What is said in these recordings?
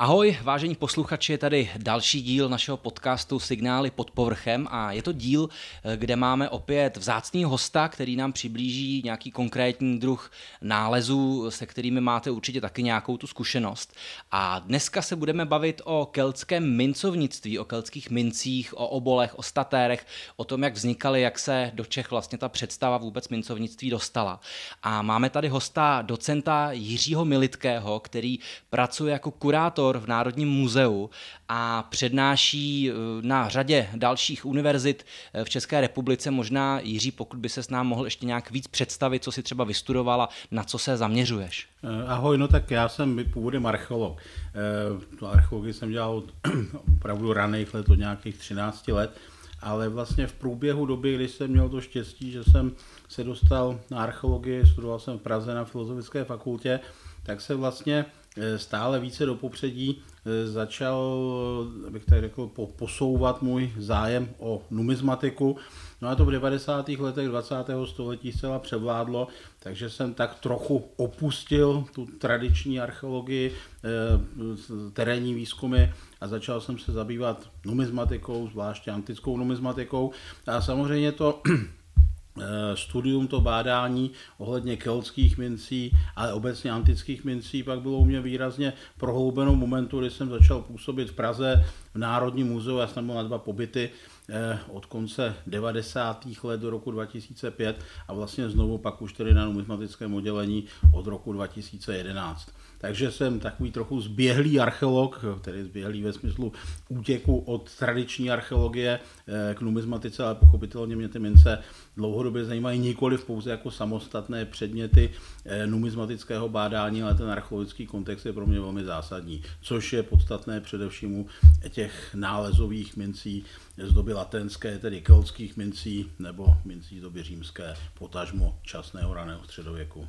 Ahoj, vážení posluchači, je tady další díl našeho podcastu Signály pod povrchem a je to díl, eh, kde máme opět vzácný hosta, který nám přiblíží nějaký konkrétní druh nálezů, se kterými máte určitě taky nějakou tu zkušenost. A dneska se budeme bavit o keltském mincovnictví, o keltských mincích, o obolech, o statérech, o tom, jak vznikaly, jak se do Čech vlastně ta představa vůbec mincovnictví dostala. A máme tady hosta docenta Jiřího Militkého, který pracuje jako kurátor profesor v Národním muzeu a přednáší eh, na řadě dalších univerzit eh, v České republice. Možná, Jiří, pokud by se s nám mohl ještě nějak víc představit, co si třeba vystudovala, na co se zaměřuješ. Eh, ahoj, no tak já jsem původem archeolog. Tu archeologii jsem dělal opravdu raných let, od nějakých 13 let, ale vlastně v průběhu doby, kdy jsem měl to štěstí, že jsem se dostal na archeologii, studoval jsem v Praze na Filozofické fakultě, tak se vlastně stále více do popředí eh, začal, abych tak řekl, posouvat můj zájem o numismatiku. No a to v 90. letech 20. století zcela převládlo, takže jsem tak trochu opustil tu tradiční archeologii, eh, terénní výzkumy a začal jsem se zabývat numismatikou, zvláště antickou numismatikou. A samozřejmě to Eh, studium, to bádání ohledně keltských mincí, ale obecně antických mincí pak bylo u mě výrazně prohloubeno v momentu, kdy jsem začal působit v Praze v Národním muzeu, já jsem byl na dva pobyty eh, od konce 90. let do roku 2005 a vlastně znovu pak už tedy na numismatickém oddělení od roku 2011. Takže jsem takový trochu zběhlý archeolog, tedy zběhlý ve smyslu útěku od tradiční archeologie eh, k numizmatice, ale pochopitelně mě ty mince dlouhodobě zajímají nikoli pouze jako samostatné předměty eh, numizmatického bádání, ale ten archeologický kontext je pro mě velmi zásadní, což je podstatné především u těch nálezových mincí z doby latenské, tedy keltských mincí nebo mincí z doby římské, potažmo časného raného středověku.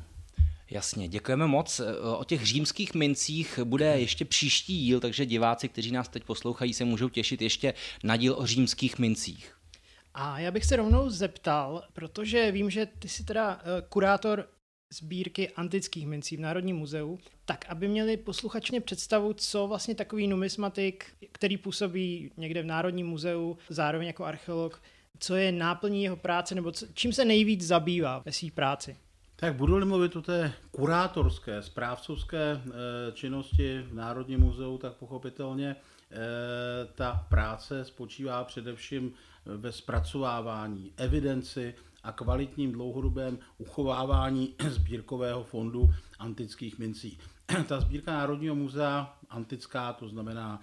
Jasně, děkujeme moc. O těch římských mincích bude ještě příští díl, takže diváci, kteří nás teď poslouchají, se můžou těšit ještě na díl o římských mincích. A já bych se rovnou zeptal, protože vím, že ty jsi teda eh, kurátor sbírky antických mincí v Národním muzeu, tak aby měli posluchačně představu, co vlastně takový numismatik, který působí někde v Národním muzeu, zároveň jako archeolog, co je náplní jeho práce, nebo co, čím se nejvíc zabývá ve své práci. Tak budu-li mluvit o té kurátorské, správcovské eh, činnosti v Národním muzeu, tak pochopitelně eh, ta práce spočívá především ve zpracovávání, evidenci a kvalitním dlouhodobém uchovávání sbírkového fondu antických mincí. Ta sbírka Národního muzea antická, to znamená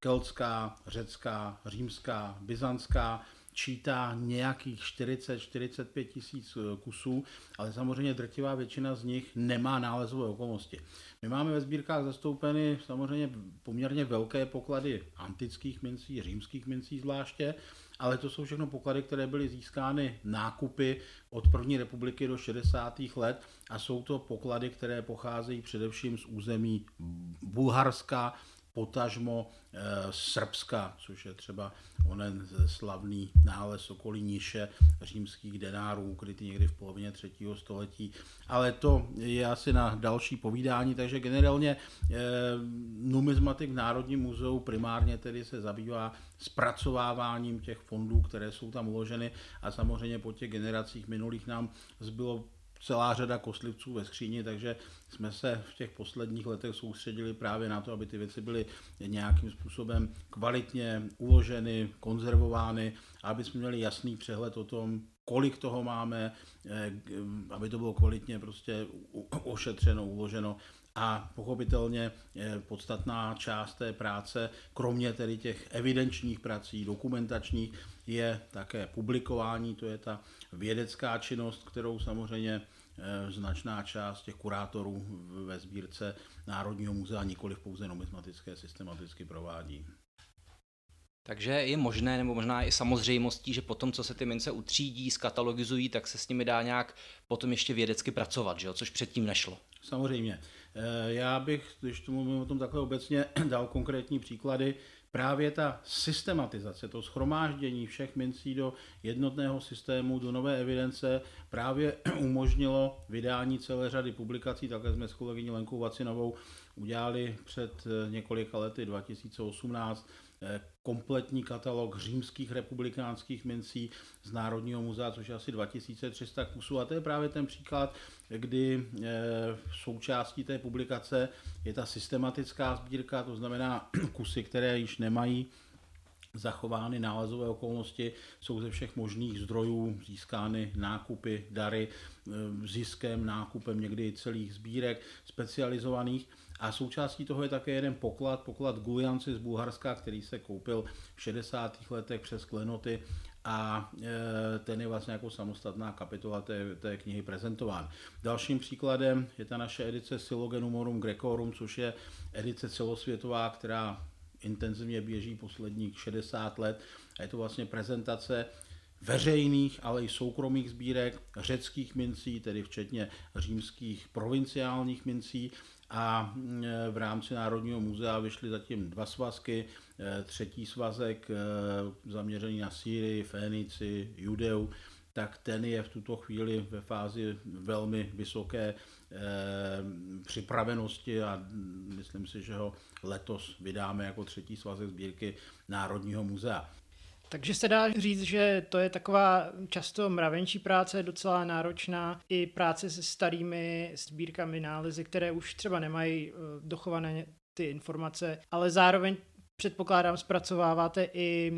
keltská, řecká, římská, byzantská, čítá nějakých 40-45 tisíc eh, kusů, ale samozřejmě drtivá většina z nich nemá nálezové okolnosti. My máme ve sbírkách zastoupeny samozřejmě poměrně velké poklady antických mincí, římských mincí zvláště, ale to jsou všechno poklady, které byly získány nákupy od první republiky do 60. let a jsou to poklady, které pocházejí především z území Bulharska, potažmo e, Srbska, což je třeba onen slavný nález okolí Níše římských denárů, ukrytý někdy v polovině třetího století. Ale to je asi na další povídání, takže generálně e, numizmatik v Národním muzeu primárně tedy se zabývá zpracováváním těch fondů, které jsou tam uloženy a samozřejmě po těch generacích minulých nám zbylo celá řada kostlivců ve skříni, takže jsme se v těch posledních letech soustředili právě na to, aby ty věci byly nějakým způsobem kvalitně uloženy, konzervovány, aby jsme měli jasný přehled o tom, kolik toho máme, eh, aby to bylo kvalitně prostě ošetřeno, uloženo a pochopitelně eh, podstatná část té práce, kromě tedy těch evidenčních prací, dokumentačních, je také publikování, to je ta vědecká činnost, kterou samozřejmě eh, značná část těch kurátorů ve sbírce Národního muzea nikoli pouze numismatické systematicky provádí. Takže je možné, nebo možná i samozřejmostí, že potom, co se ty mince utřídí, skatalogizují, tak se s nimi dá nějak potom ještě vědecky pracovat, že jo? což předtím nešlo. Samozřejmě. Já bych, když tomu mluvím o tom takhle obecně, dal konkrétní příklady. Právě ta systematizace, to schromáždění všech mincí do jednotného systému, do nové evidence právě umožnilo vydání celé řady publikací, také jsme s kolegyní Lenkou Vacinovou udělali před několika lety 2018 Eh, kompletní katalog římských republikánských mincí z Národního muzea, což je asi 2300 kusů. A to je právě ten příklad, kdy v eh, součástí té publikace je ta systematická sbírka, to znamená kusy, které již nemají zachovány nálezové okolnosti, jsou ze všech možných zdrojů získány nákupy, dary, eh, ziskem, nákupem někdy celých sbírek specializovaných a součástí toho je také jeden poklad, poklad Gulianci z Bulharska, který se koupil v 60. letech přes klenoty a e, ten je vlastně jako samostatná kapitola té, té knihy prezentován. Dalším příkladem je ta naše edice Silogenumorum Grecorum, což je edice celosvětová, která intenzivně běží posledních 60 let. A je to vlastně prezentace veřejných, ale i soukromých sbírek řeckých mincí, tedy včetně římských provinciálních mincí. A e, v rámci Národního muzea vyšly zatím dva svazky, e, třetí svazek e, zaměřený na Sýrii, Fénici, Judeu, tak ten je v tuto chvíli ve fázi velmi vysoké připravenosti a myslím si, že ho letos vydáme jako třetí svazek sbírky Národního muzea. Takže se dá říct, že to je taková často mravenčí práce, docela náročná, i práce se starými sbírkami nálezy, které už třeba nemají eh, dochované ty informace, ale zároveň předpokládám, zpracováváte i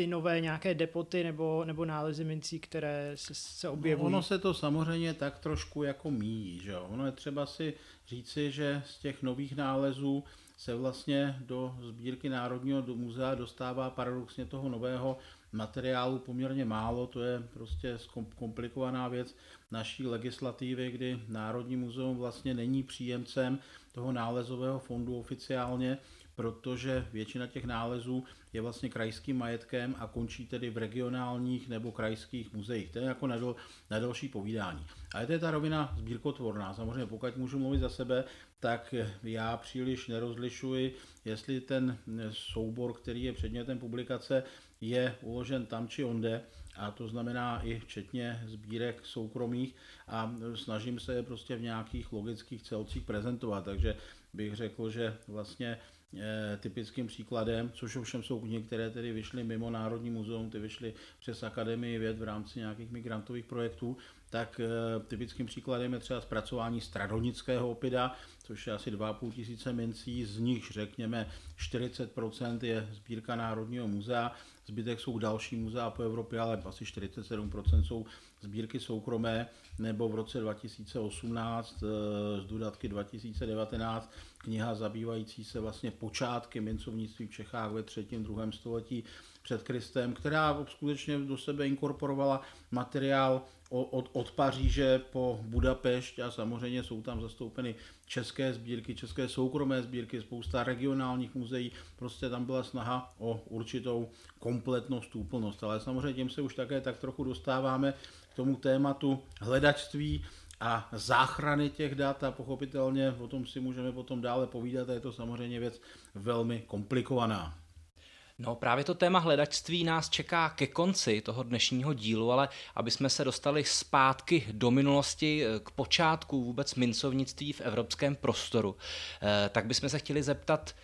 ty nové nějaké depoty nebo, nebo nálezy mincí, které se, se objevují? No, ono se to samozřejmě tak trošku jako míjí, že Ono je třeba si říci, že z těch nových nálezů se vlastně do sbírky Národního muzea dostává paradoxně toho nového materiálu poměrně málo, to je prostě komplikovaná věc naší legislativy, kdy Národní muzeum vlastně není příjemcem toho nálezového fondu oficiálně, protože většina těch nálezů je vlastně krajským majetkem a končí tedy v regionálních nebo krajských muzeích. To je jako na, dal, na další povídání. Ale to je ta rovina sbírkotvorná. Samozřejmě pokud můžu mluvit za sebe, tak já příliš nerozlišuji, jestli ten soubor, který je předmětem publikace, je uložen tam či onde, a to znamená i včetně sbírek soukromých a snažím se je prostě v nějakých logických celcích prezentovat, takže bych řekl, že vlastně typickým příkladem, což ovšem jsou knihy, které tedy vyšly mimo Národní muzeum, ty vyšly přes Akademii věd v rámci nějakých migrantových projektů, tak eh, typickým příkladem je třeba zpracování stradonického opida, což je asi 2,5 tisíce mincí, z nich řekněme 40% je sbírka Národního muzea, zbytek jsou další muzea po Evropě, ale asi 47% jsou sbírky soukromé, nebo v roce 2018 eh, z dodatky 2019 kniha zabývající se vlastně počátky mincovnictví v Čechách ve třetím, druhém století před Kristem, která skutečně do sebe inkorporovala materiál od, od Paříže po Budapešť a samozřejmě jsou tam zastoupeny české sbírky, české soukromé sbírky, spousta regionálních muzeí, prostě tam byla snaha o určitou kompletnost, úplnost, ale samozřejmě tím se už také tak trochu dostáváme k tomu tématu hledačství a záchrany těch dat a pochopitelně o tom si můžeme potom dále povídat a je to samozřejmě věc velmi komplikovaná. No právě to téma hledačství nás čeká ke konci toho dnešního dílu, ale aby jsme se dostali zpátky do minulosti k počátku vůbec mincovnictví v evropském prostoru, eh, tak bychom se chtěli zeptat,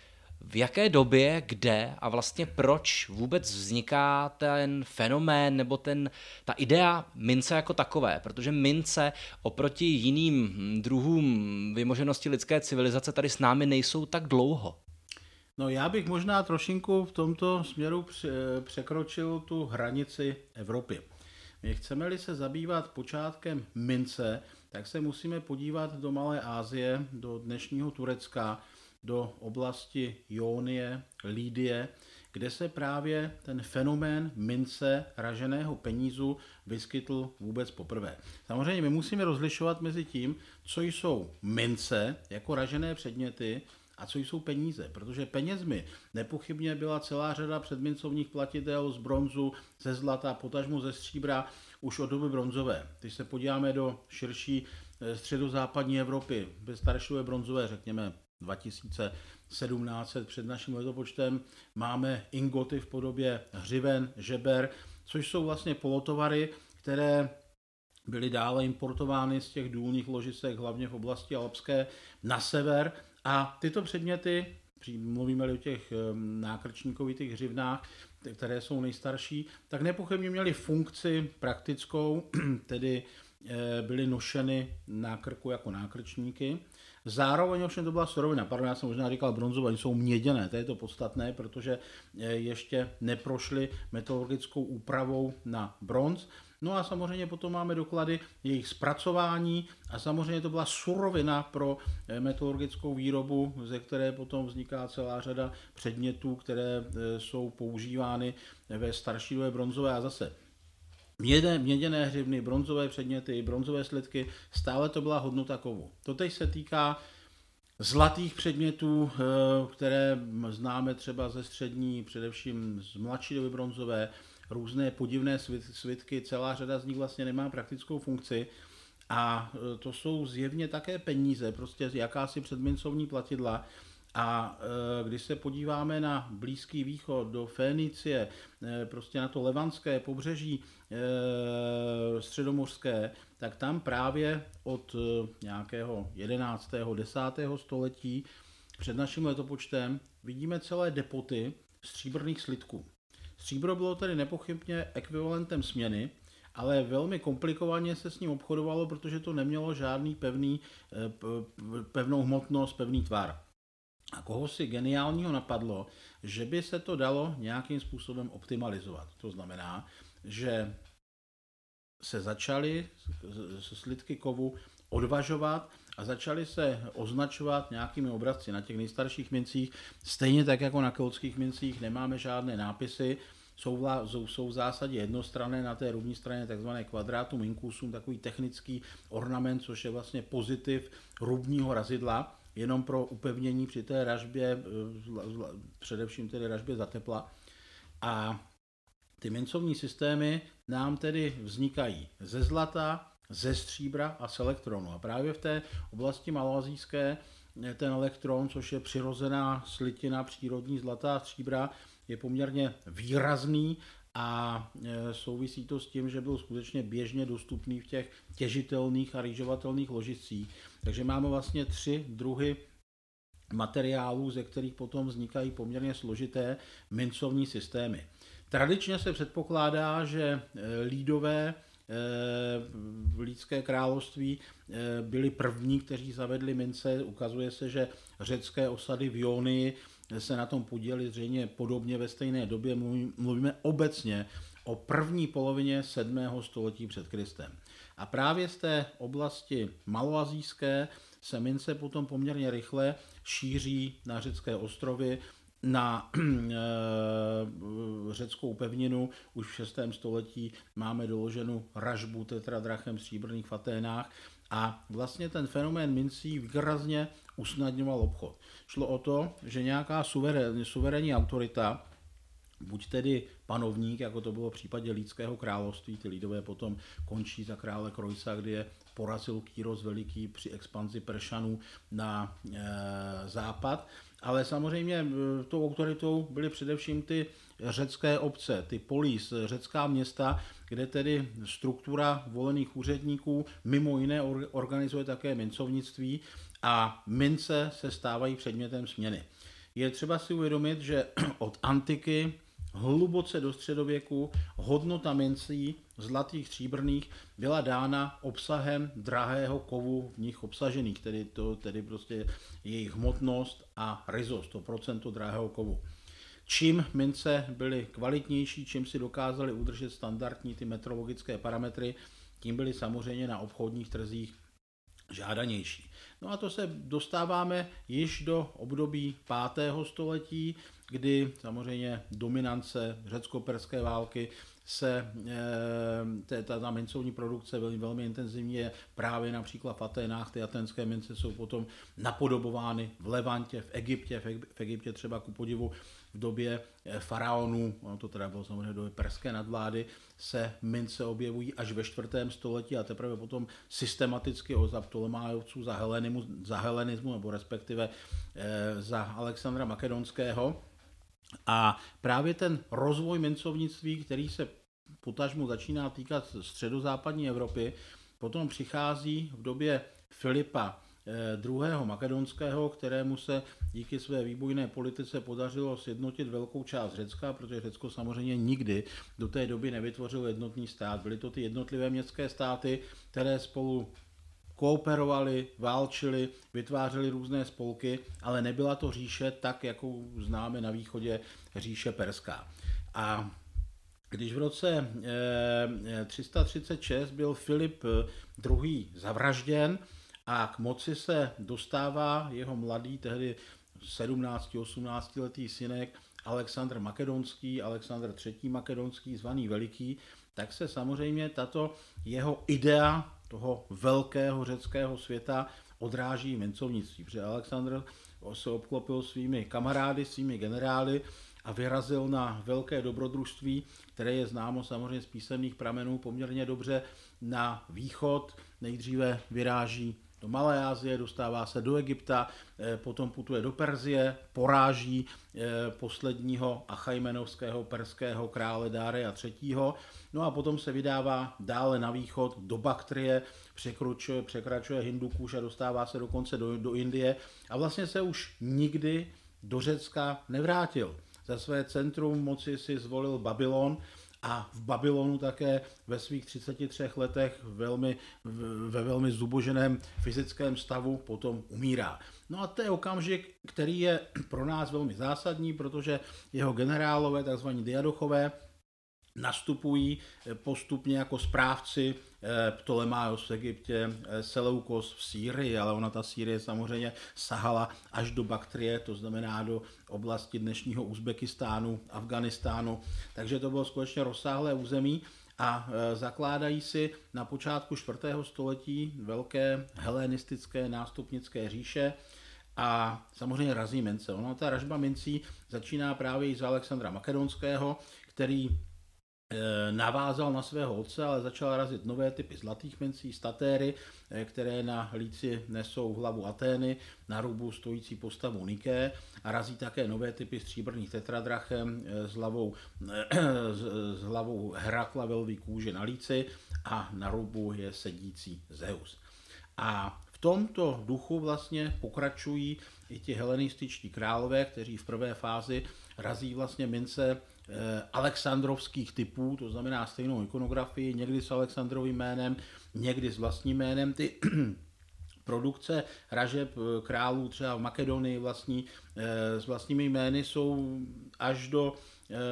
v jaké době, kde a vlastně proč vůbec vzniká ten fenomén nebo ten, ta idea mince jako takové, protože mince oproti jiným druhům vymoženosti lidské civilizace tady s námi nejsou tak dlouho. No já bych možná trošinku v tomto směru překročil tu hranici Evropy. My chceme-li se zabývat počátkem mince, tak se musíme podívat do Malé Asie, do dnešního Turecka, do oblasti Jónie, Lídie, kde se právě ten fenomén mince raženého penízu vyskytl vůbec poprvé. Samozřejmě my musíme rozlišovat mezi tím, co jsou mince jako ražené předměty a co jsou peníze, protože penězmi nepochybně byla celá řada předmincovních platidel z bronzu, ze zlata, potažmu ze stříbra už od doby bronzové. Když se podíváme do širší středozápadní Evropy, bez staršové bronzové, řekněme 2700 před naším letopočtem, máme ingoty v podobě hřiven, žeber, což jsou vlastně polotovary, které byly dále importovány z těch důlních ložisek, hlavně v oblasti Alpské, na sever. A tyto předměty, mluvíme-li o těch nákrčníkovitých hřivnách, které jsou nejstarší, tak nepochybně měly funkci praktickou, tedy eh, byly nošeny na krku jako nákrčníky. Zároveň ovšem to byla surovina, pardon, já jsem možná říkal bronzové, jsou měděné, to je to podstatné, protože eh, ještě neprošly metalurgickou úpravou na bronz. No a samozřejmě potom máme doklady jejich zpracování a samozřejmě to byla surovina pro eh, metalurgickou výrobu, ze které potom vzniká celá řada předmětů, které eh, jsou používány ve starší době bronzové a zase Měděné, měděné hřivny, bronzové předměty, bronzové slitky, stále to byla hodnota kovu. To teď se týká zlatých předmětů, eh, které známe třeba ze střední, především z mladší doby bronzové, různé podivné svitky, celá řada z nich vlastně nemá praktickou funkci. A e, to jsou zjevně také peníze, prostě jakási předmincovní platidla. A e, když se podíváme na Blízký východ, do Fénicie, e, prostě na to levantské pobřeží středomořské, tak tam právě od nějakého 11. 10. století před naším letopočtem vidíme celé depoty stříbrných slitků. Stříbro bylo tedy nepochybně ekvivalentem směny, ale velmi komplikovaně se s ním obchodovalo, protože to nemělo žádný pevný, eh, pevnou hmotnost, pevný tvar. A koho si geniálního napadlo, že by se to dalo nějakým způsobem optimalizovat. To znamená, že se začaly slidky kovu odvažovat a začaly se označovat nějakými obrazci na těch nejstarších mincích. Stejně tak jako na keltských mincích nemáme žádné nápisy, jsou, jsou, jsou v zásadě jednostranné, na té rubní straně takzvané kvadrátum incusum, takový technický ornament, což je vlastně pozitiv rubního razidla, jenom pro upevnění při té ražbě, eh, především tedy ražbě za tepla. A ty mincovní systémy nám tedy vznikají ze zlata, ze stříbra a z elektronu. A právě v té oblasti malazijské ten elektron, což je přirozená slitina přírodní zlatá stříbra, je poměrně výrazný a e, souvisí to s tím, že byl skutečně běžně dostupný v těch těžitelných a rýžovatelných ložicích. Takže máme vlastně tři druhy materiálů, ze kterých potom vznikají poměrně složité mincovní systémy. Tradičně se předpokládá, že e, lídové v Lídské království e, byli první, kteří zavedli mince. Ukazuje se, že řecké osady v Jonii se na tom podíleli zřejmě podobně ve stejné době. Mluvíme obecně o první polovině 7. století před Kristem. A právě z té oblasti maloazijské se mince potom poměrně rychle šíří na řecké ostrovy, na eh, řeckou pevninu už v 6. století máme doloženou ražbu tetradrachem v stříbrných faténách a vlastně ten fenomén mincí výrazně usnadňoval obchod. Šlo o to, že nějaká suverén, suverénní autorita, buď tedy panovník, jako to bylo v případě Lídského království, ty Lídové potom končí za krále Krojsa, kdy je porazil Kýros Veliký při expanzi Peršanů na e, západ, ale samozřejmě e, tou autoritou byly především ty řecké obce, ty polis, řecká města, kde tedy struktura volených úředníků mimo jiné organizuje také mincovnictví a mince se stávají předmětem směny. Je třeba si uvědomit, že od antiky hluboce do středověku hodnota mincí zlatých stříbrných byla dána obsahem drahého kovu v nich obsažených, tedy, to, tedy prostě jejich hmotnost a ryzost, to procento drahého kovu. Čím mince byly kvalitnější, čím si dokázali udržet standardní ty metrologické parametry, tím byly samozřejmě na obchodních trzích žádanější. No a to se dostáváme již do období 5. století, kdy samozřejmě dominance řecko-perské války se eh, ta, ta mincovní produkce velmi, velmi intenzivní je právě například v Aténách, ty atenské mince jsou potom napodobovány v Levantě, v Egyptě, v Egyptě třeba ku podivu v době eh, faraonů, ono to teda bylo samozřejmě do perské nadvlády, se mince objevují až ve čtvrtém století a teprve potom systematicky od Ptolemájovců za, za helenismu, nebo respektive e, za Alexandra Makedonského. A právě ten rozvoj mincovnictví, který se potažmu začíná týkat středozápadní Evropy, potom přichází v době Filipa Eh, druhého makedonského, kterému se díky své výbojné politice podařilo sjednotit velkou část Řecka, protože Řecko samozřejmě nikdy do té doby nevytvořilo jednotný stát. Byly to ty jednotlivé městské státy, které spolu kooperovali, válčili, vytvářeli různé spolky, ale nebyla to říše tak, jakou známe na východě říše perská. A když v roce 336 eh, byl Filip II. zavražděn, a k moci se dostává jeho mladý, tehdy 17-18 letý synek Alexandr Makedonský, Alexandr III. Makedonský, zvaný Veliký, tak se samozřejmě tato jeho idea toho velkého řeckého světa odráží mincovnictví, protože Alexandr se obklopil svými kamarády, svými generály a vyrazil na velké dobrodružství, které je známo samozřejmě z písemných pramenů poměrně dobře na východ. Nejdříve vyráží do Malé Asie, dostává se do Egypta, eh, potom putuje do Perzie, poráží eh, posledního achajmenovského perského krále Dáreja III. No a potom se vydává dále na východ do Baktrie, překračuje, překračuje Hindukuš a dostává se dokonce do, do Indie a vlastně se už nikdy do Řecka nevrátil. Za své centrum moci si zvolil Babylon, a v Babylonu také ve svých 33 letech velmi, ve velmi zuboženém fyzickém stavu potom umírá. No a to je okamžik, který je pro nás velmi zásadní, protože jeho generálové, takzvaní diadochové, nastupují eh, postupně jako správci eh, Ptolemájos v Egyptě, eh, Seleukos v Sýrii, ale ona ta Sýrie samozřejmě sahala až do Baktrie, to znamená do oblasti dnešního Uzbekistánu, Afganistánu, takže to bylo skutečně rozsáhlé území a zakládají si na počátku 4. století velké helenistické nástupnické říše, a samozřejmě razí mince. Ono, ta ražba mincí začíná právě i z Alexandra Makedonského, který navázal na svého otce, ale začal razit nové typy zlatých mincí, statéry, eh, které na líci nesou hlavu Atény, na rubu stojící postavu Niké a razí také nové typy stříbrných tetradrachem eh, s hlavou, s hlavou Herakla velví kůže na líci a na rubu je sedící Zeus. A v tomto duchu vlastně pokračují i ti helenističtí králové, kteří v prvé fázi razí vlastně mince Eh, alexandrovských typů, to znamená stejnou ikonografii, někdy s Alexandrovým jménem, někdy s vlastním jménem. Ty produkce ražeb eh, králů třeba v Makedonii vlastní, eh, s vlastními jmény jsou až do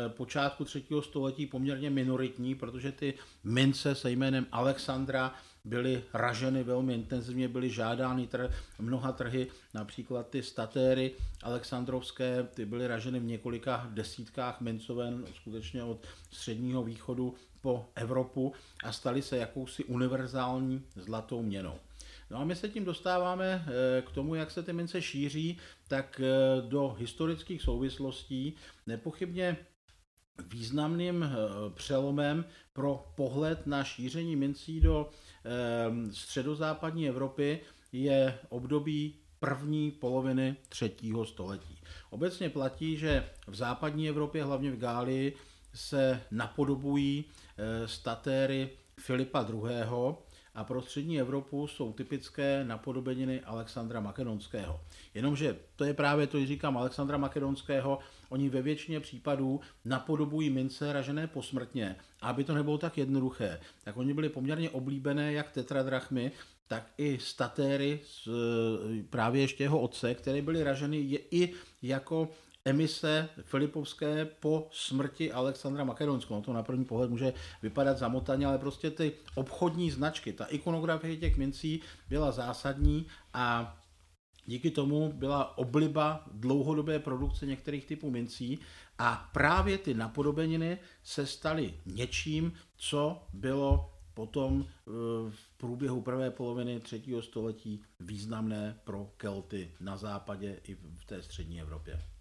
počátku třetího století poměrně minoritní, protože ty mince se jménem Alexandra byly raženy velmi intenzivně, byly žádány tr- mnoha trhy, například ty statéry alexandrovské, ty byly raženy v několika desítkách mencoven skutečně od středního východu po Evropu a staly se jakousi univerzální zlatou měnou. No a my se tím dostáváme eh, k tomu, jak se ty mince šíří, tak eh, do historických souvislostí nepochybně významným eh, přelomem pro pohled na šíření mincí do středozápadní Evropy je období první poloviny třetího století. Obecně platí, že v západní Evropě, hlavně v Gálii, se napodobují eh, statéry Filipa II. a pro střední Evropu jsou typické napodobeniny Alexandra Makedonského. Jenomže to je právě to, říkám Alexandra Makedonského, oni ve většině případů napodobují mince ražené posmrtně. A aby to nebylo tak jednoduché, tak oni byli poměrně oblíbené jak tetradrachmy, tak i statéry z, právě ještě jeho otce, které byly raženy je, i jako emise Filipovské po smrti Alexandra Makedonského. To na první pohled může vypadat zamotaně, ale prostě ty obchodní značky, ta ikonografie těch mincí byla zásadní a Díky tomu byla obliba dlouhodobé produkce některých typů mincí a právě ty napodobeniny se staly něčím, co bylo potom eh, v průběhu prvé poloviny třetího století významné pro Kelty na západě i v té střední Evropě.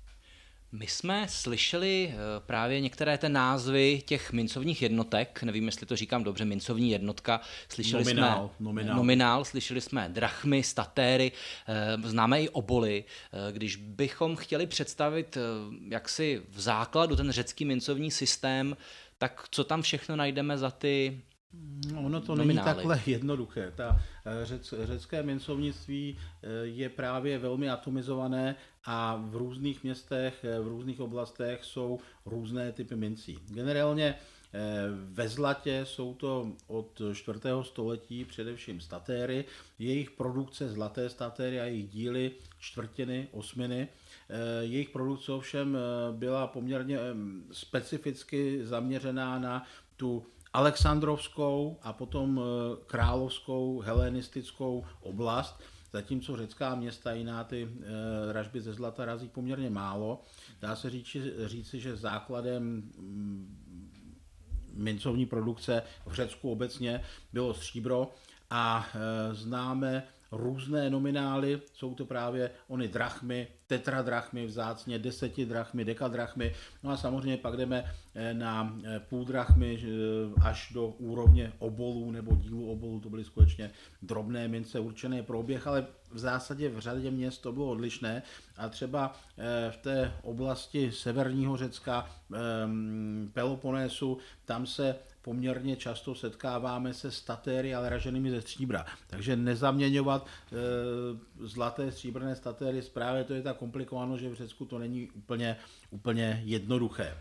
My jsme slyšeli eh, právě některé ty názvy těch mincovních jednotek, nevím, jestli to říkám dobře, mincovní jednotka, slyšeli nominál, jsme nominál. nominál, slyšeli jsme drachmy, statéry, eh, známe i oboly. Eh, když bychom chtěli představit jaksi v základu ten řecký mincovní systém, tak co tam všechno najdeme za ty ono to nominály. není takhle jednoduché. Ta eh, řec, řecké mincovnictví eh, je právě velmi atomizované a v různých městech, eh, v různých oblastech jsou různé typy mincí. Generálně ve zlatě jsou to od 4. století především statéry, jejich produkce zlaté statéry a jejich díly čtvrtiny, osminy. Jejich produkce ovšem byla poměrně specificky zaměřená na tu Alexandrovskou a potom eh, královskou helenistickou oblast, zatímco řecká města jiná ty e, ražby ze zlata razí poměrně málo. Dá se říci, říci že základem mm, mincovní produkce v Řecku obecně bylo stříbro a e, známe různé nominály, jsou to právě ony drachmy, tetradrachmy vzácně, desetidrachmy, dekadrachmy, no a samozřejmě pak jdeme eh, na eh, půl drachmy eh, až do úrovně obolů nebo dílu obolů, to byly skutečně drobné mince určené pro oběh, ale v zásadě v řadě měst to bylo odlišné. A třeba v té oblasti severního Řecka, Peloponésu, tam se poměrně často setkáváme se statéry, ale raženými ze stříbra. Takže nezaměňovat e, zlaté stříbrné statéry právě to je tak komplikováno, že v Řecku to není úplně, úplně jednoduché.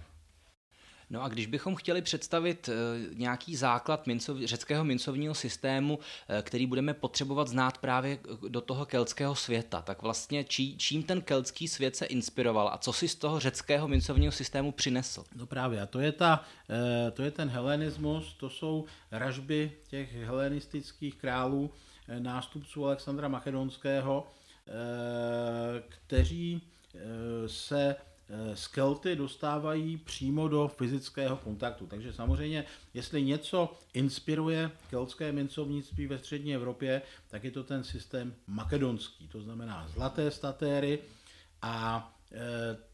No a když bychom chtěli představit eh, nějaký základ mincov, řeckého mincovního systému, eh, který budeme potřebovat znát právě do toho keltského světa, tak vlastně čí, čím ten keltský svět se inspiroval a co si z toho řeckého mincovního systému přinesl? No právě, a to je, ta, eh, to je ten helenismus, to jsou ražby těch helenistických králů, nástupců Alexandra Makedonského, kteří se eh, Kelty dostávají přímo do fyzického kontaktu. Takže samozřejmě, jestli něco inspiruje keltské mincovnictví ve střední Evropě, tak je to ten systém makedonský, to znamená zlaté statéry a eh,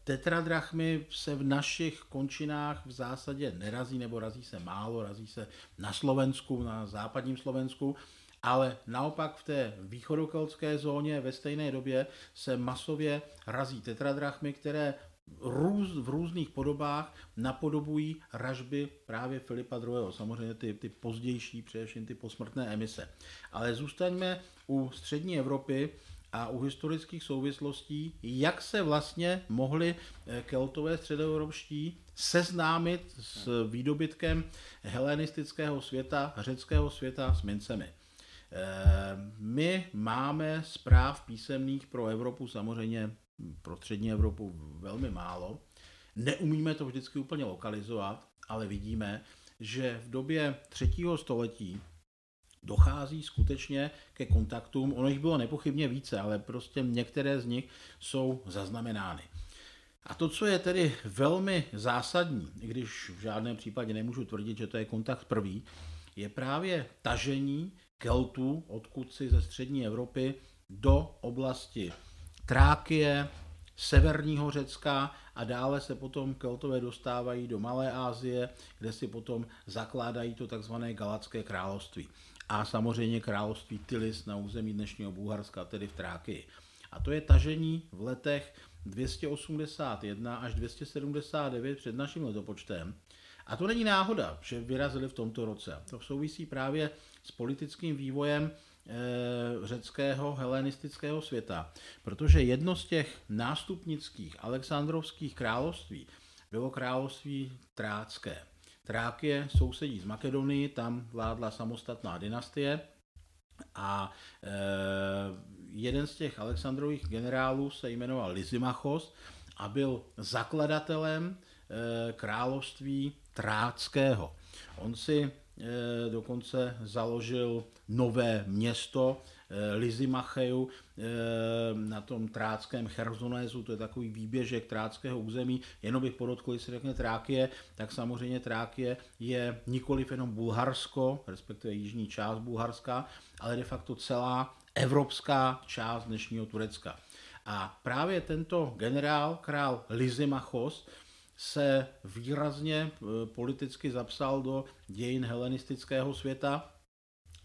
tetradrachmy se v našich končinách v zásadě nerazí, nebo razí se málo, razí se na Slovensku, na západním Slovensku, ale naopak v té východokeltské zóně ve stejné době se masově razí tetradrachmy, které růz, v různých podobách napodobují ražby právě Filipa II. Samozřejmě ty, ty pozdější, především ty posmrtné emise. Ale zůstaňme u střední Evropy a u historických souvislostí, jak se vlastně mohli eh, keltové středoevropští seznámit s výdobytkem helenistického světa, řeckého světa s mincemi. Eh, my máme zpráv písemných pro Evropu samozřejmě pro střední Evropu velmi málo. Neumíme to vždycky úplně lokalizovat, ale vidíme, že v době třetího století dochází skutečně ke kontaktům. Ono jich bylo nepochybně více, ale prostě některé z nich jsou zaznamenány. A to, co je tedy velmi zásadní, i když v žádném případě nemůžu tvrdit, že to je kontakt prvý, je právě tažení Keltů, odkud si ze střední Evropy, do oblasti Trákie, severního Řecka a dále se potom Keltové dostávají do Malé Asie, kde si potom zakládají to takzvané Galacké království. A samozřejmě království Tylis na území dnešního Bulharska, tedy v Trákii. A to je tažení v letech 281 až 279 před naším letopočtem. A to není náhoda, že vyrazili v tomto roce. To souvisí právě s politickým vývojem řeckého helenistického světa, protože jedno z těch nástupnických alexandrovských království bylo království trácké. Trákie sousedí s Makedonii, tam vládla samostatná dynastie a e, jeden z těch Alexandrových generálů se jmenoval Lysimachos a byl zakladatelem e, království tráckého. On si Eh, dokonce založil nové město Lizimacheu na tom tráckém Chersonézu, to je takový výběžek tráckého území. Jenom bych podotkl, se řekne Trákie, tak samozřejmě Trákie je nikoliv jenom Bulharsko, respektive jižní část Bulharska, ale de facto celá evropská část dnešního Turecka. A právě tento generál, král Lysimachos, se výrazně e, politicky zapsal do dějin helenistického světa.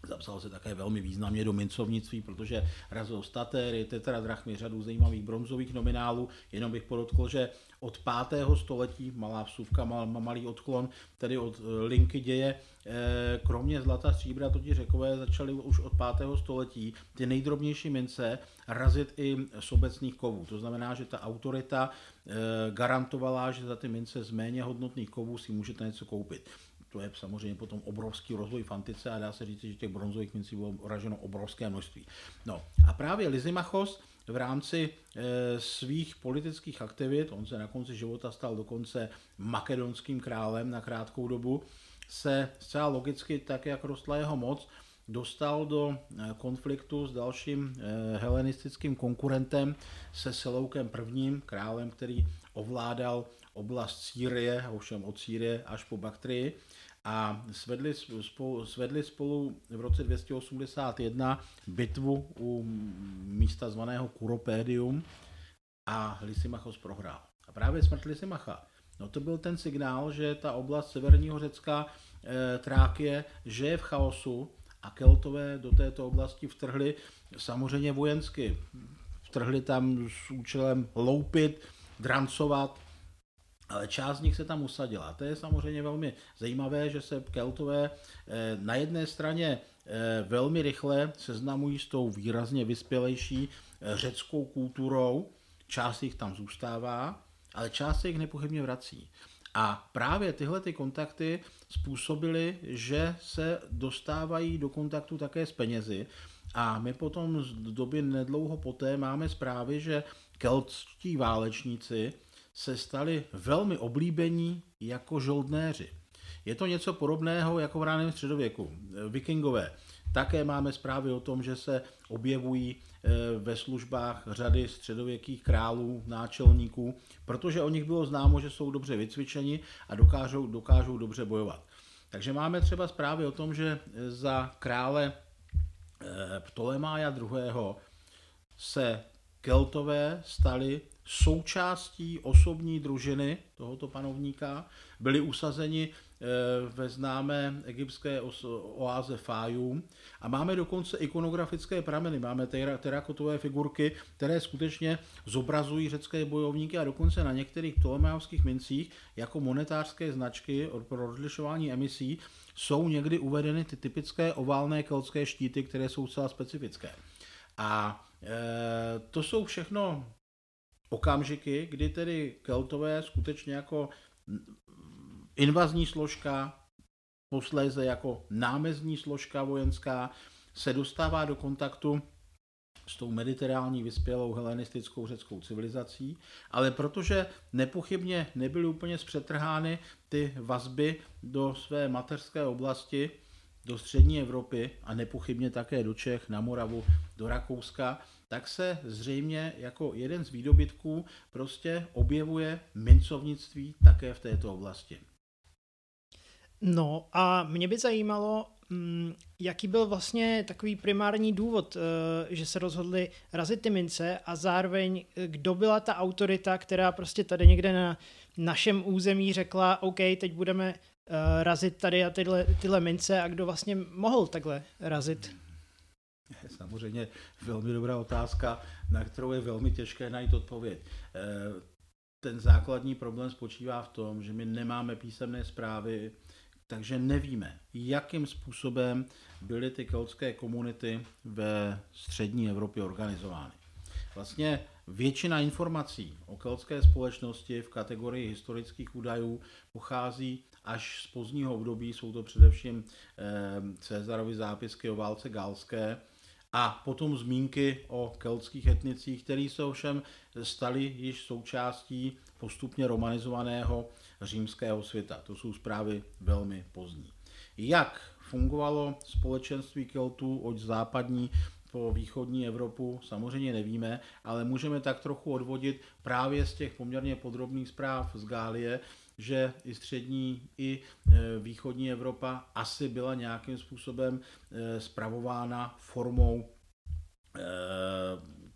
Zapsal se také velmi významně do mincovnictví, protože razil statéry, tetradrachmy, řadu zajímavých bronzových nominálů. Jenom bych podotkl, že od 5. století, malá vsuvka, mal, malý odklon, tedy od e, linky děje, e, kromě zlata stříbra, totiž řekové začali už od 5. století ty nejdrobnější mince razit i z obecných kovů. To znamená, že ta autorita e, garantovala, že za ty mince z méně hodnotných kovů si můžete něco koupit to je samozřejmě potom obrovský rozvoj v antice a dá se říct, že těch bronzových mincí bylo raženo obrovské množství. No a právě Lysimachos v rámci e, svých politických aktivit, on se na konci života stal dokonce makedonským králem na krátkou dobu, se zcela logicky, tak jak rostla jeho moc, dostal do e, konfliktu s dalším e, helenistickým konkurentem, se Seloukem I., králem, který ovládal oblast Sýrie, ovšem od Sýrie až po Baktrii a svedli spolu, svedli spolu v roce 281 bitvu u místa zvaného Kuropédium a Lysimachos prohrál. A právě smrt Lysimacha, no to byl ten signál, že ta oblast severního Řecka, e, Trákie, že je v chaosu a Keltové do této oblasti vtrhli samozřejmě vojensky. Vtrhli tam s účelem loupit, drancovat, ale část z nich se tam usadila. To je samozřejmě velmi zajímavé, že se Keltové eh, na jedné straně eh, velmi rychle seznamují s tou výrazně vyspělejší eh, řeckou kulturou, část jich tam zůstává, ale část se jich nepochybně vrací. A právě tyhle ty kontakty způsobily, že se dostávají do kontaktu také s penězi. A my potom z doby nedlouho poté máme zprávy, že keltští válečníci se stali velmi oblíbení jako žoldnéři. Je to něco podobného jako v ráném středověku. Vikingové. Také máme zprávy o tom, že se objevují eh, ve službách řady středověkých králů, náčelníků, protože o nich bylo známo, že jsou dobře vycvičeni a dokážou, dokážou dobře bojovat. Takže máme třeba zprávy o tom, že za krále Ptolemája II. se Keltové stali součástí osobní družiny tohoto panovníka, byli usazeni eh, ve známé egyptské oáze Fájum a máme dokonce ikonografické prameny, máme terakotové figurky, které skutečně zobrazují řecké bojovníky a dokonce na některých ptolemaiovských mincích jako monetářské značky pro rozlišování emisí jsou někdy uvedeny ty typické oválné keltské štíty, které jsou celá specifické. A e, to jsou všechno okamžiky, kdy tedy Keltové skutečně jako invazní složka, posléze jako námezní složka vojenská, se dostává do kontaktu s tou mediterální vyspělou helenistickou řeckou civilizací, ale protože nepochybně nebyly úplně zpřetrhány ty vazby do své mateřské oblasti, do střední Evropy a nepochybně také do Čech, na Moravu, do Rakouska, tak se zřejmě jako jeden z výdobytků prostě objevuje mincovnictví také v této oblasti. No a mě by zajímalo, mm, jaký byl vlastně takový primární důvod, eh, že se rozhodli razit ty mince a zároveň eh, kdo byla ta autorita, která prostě tady někde na našem území řekla, OK, teď budeme eh, razit tady a tyhle, tyhle mince a kdo vlastně mohl takhle razit? Samozřejmě velmi dobrá otázka, na kterou je velmi těžké najít odpověď. Eh, ten základní problém spočívá v tom, že my nemáme písemné zprávy, takže nevíme, jakým způsobem byly ty keltské komunity ve střední Evropě organizovány. Vlastně většina informací o keltské společnosti v kategorii historických údajů pochází až z pozdního období, jsou to především eh, Cezarovy zápisky o válce galské, a potom zmínky o keltských etnicích, které se ovšem staly již součástí postupně romanizovaného římského světa. To jsou zprávy velmi pozdní. Jak fungovalo společenství Keltů od západní po východní Evropu samozřejmě nevíme, ale můžeme tak trochu odvodit právě z těch poměrně podrobných zpráv z Gálie, že i střední, i e, východní Evropa asi byla nějakým způsobem spravována formou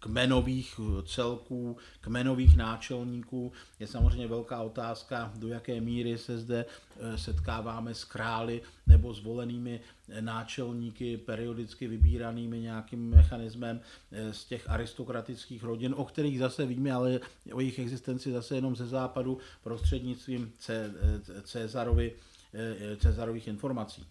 kmenových celků, kmenových náčelníků. Je samozřejmě velká otázka, do jaké míry se zde eh, setkáváme s krály nebo zvolenými eh, náčelníky, periodicky vybíranými nějakým mechanismem eh, z těch aristokratických rodin, o kterých zase víme, ale o jejich existenci zase jenom ze západu prostřednictvím Cezarovi, Cezarových informací.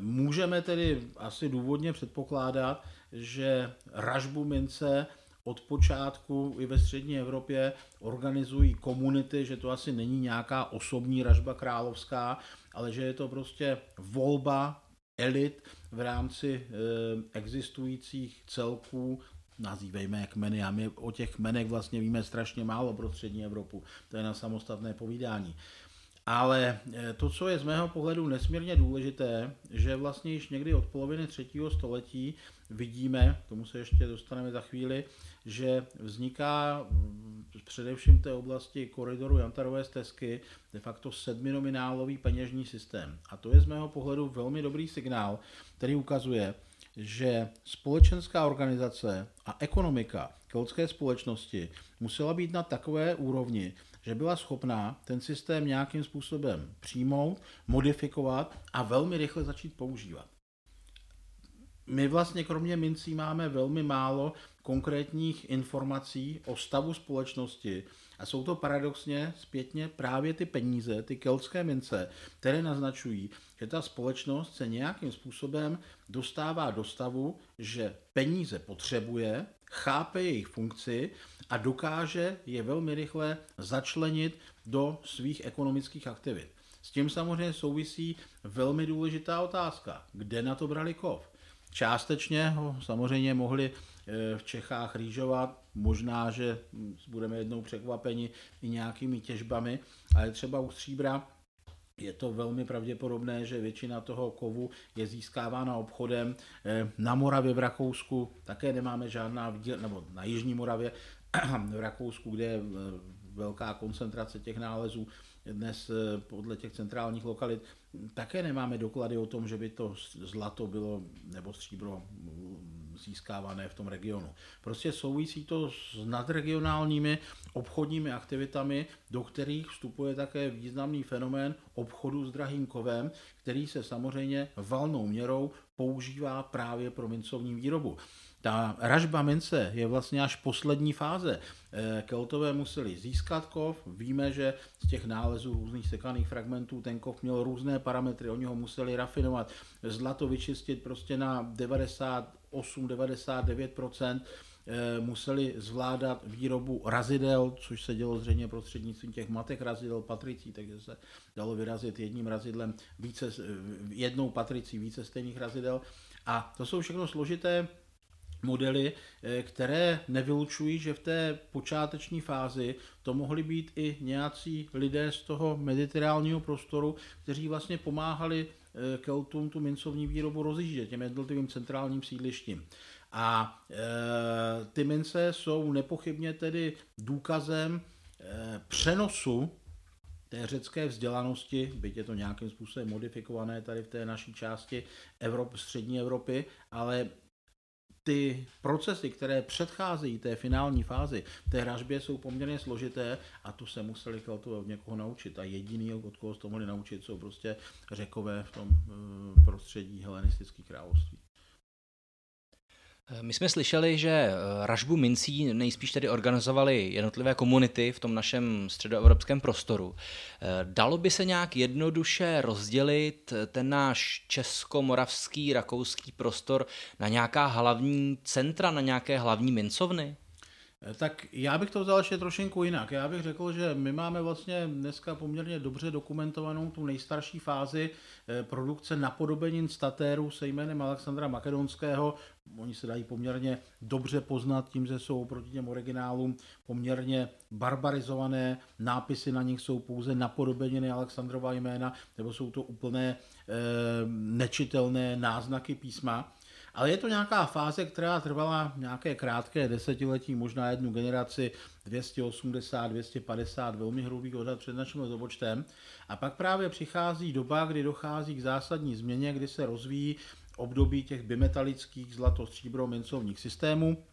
Můžeme tedy asi důvodně předpokládat, že ražbu mince od počátku i ve střední Evropě organizují komunity, že to asi není nějaká osobní ražba královská, ale že je to prostě volba elit v rámci e, existujících celků, nazývejme jak kmeny, a my o těch kmenech vlastně víme strašně málo pro střední Evropu, to je na samostatné povídání. Ale eh, to, co je z mého pohledu nesmírně důležité, že vlastně již někdy od poloviny třetího století vidíme, k tomu se ještě dostaneme za chvíli, že vzniká především v té oblasti koridoru Jantarové stezky de facto sedminominálový peněžní systém. A to je z mého pohledu velmi dobrý signál, který ukazuje, že společenská organizace a ekonomika keltské společnosti musela být na takové úrovni, že byla schopná ten systém nějakým způsobem přijmout, modifikovat a velmi rychle začít používat. My vlastně kromě mincí máme velmi málo konkrétních informací o stavu společnosti a jsou to paradoxně zpětně právě ty peníze, ty keltské mince, které naznačují, že ta společnost se nějakým způsobem dostává do stavu, že peníze potřebuje, chápe jejich funkci a dokáže je velmi rychle začlenit do svých ekonomických aktivit. S tím samozřejmě souvisí velmi důležitá otázka. Kde na to brali kov? Částečně ho samozřejmě mohli eh, v Čechách rýžovat, možná, že budeme jednou překvapeni i nějakými těžbami, ale třeba u stříbra je to velmi pravděpodobné, že většina toho kovu je získávána obchodem. Eh, na Moravě v Rakousku také nemáme žádná, nebo na Jižní Moravě v Rakousku, kde je eh, velká koncentrace těch nálezů, dnes podle těch centrálních lokalit také nemáme doklady o tom, že by to zlato bylo nebo stříbro získávané v tom regionu. Prostě souvisí to s nadregionálními obchodními aktivitami, do kterých vstupuje také významný fenomén obchodu s drahým kovem, který se samozřejmě valnou měrou používá právě pro mincovní výrobu. Ta ražba mince je vlastně až poslední fáze. Eh, Keltové museli získat kov, víme, že z těch nálezů různých sekaných fragmentů ten kov měl různé parametry, oni ho museli rafinovat, zlato vyčistit prostě na 98-99%, eh, museli zvládat výrobu razidel, což se dělo zřejmě prostřednictvím těch matek razidel, patricí, takže se dalo vyrazit jedním razidlem více, jednou patricí více stejných razidel. A to jsou všechno složité modely, eh, které nevylučují, že v té počáteční fázi to mohli být i nějací lidé z toho mediterálního prostoru, kteří vlastně pomáhali eh, Keltům tu mincovní výrobu rozjíždět těm jednotlivým centrálním sídlištím. A e, ty mince jsou nepochybně tedy důkazem e, přenosu té řecké vzdělanosti, byť je to nějakým způsobem modifikované tady v té naší části Evropy, střední Evropy, ale ty procesy, které předcházejí té finální fázi, té hražbě, jsou poměrně složité a tu se museli Keltové od někoho naučit. A jediný, od koho to mohli naučit, jsou prostě řekové v tom eh, prostředí helenistických království. My jsme slyšeli, že eh, ražbu mincí nejspíš tedy organizovaly jednotlivé komunity v tom našem středoevropském prostoru. Eh, dalo by se nějak jednoduše rozdělit eh, ten náš česko-moravský, rakouský prostor na nějaká hlavní centra, na nějaké hlavní mincovny? Tak já bych to vzal ještě trošinku jinak. Já bych řekl, že my máme vlastně dneska poměrně dobře dokumentovanou tu nejstarší fázi produkce napodobenin statéru se jménem Alexandra Makedonského Oni se dají poměrně dobře poznat tím, že jsou proti těm originálům poměrně barbarizované, nápisy na nich jsou pouze napodobeniny Alexandrova jména, nebo jsou to úplné e, nečitelné náznaky písma. Ale je to nějaká fáze, která trvala nějaké krátké desetiletí, možná jednu generaci, 280, 250, velmi hrubý odhad před naším letopočtem. A pak právě přichází doba, kdy dochází k zásadní změně, kdy se rozvíjí období těch bimetalických zlato-stříbro mincovních systémů.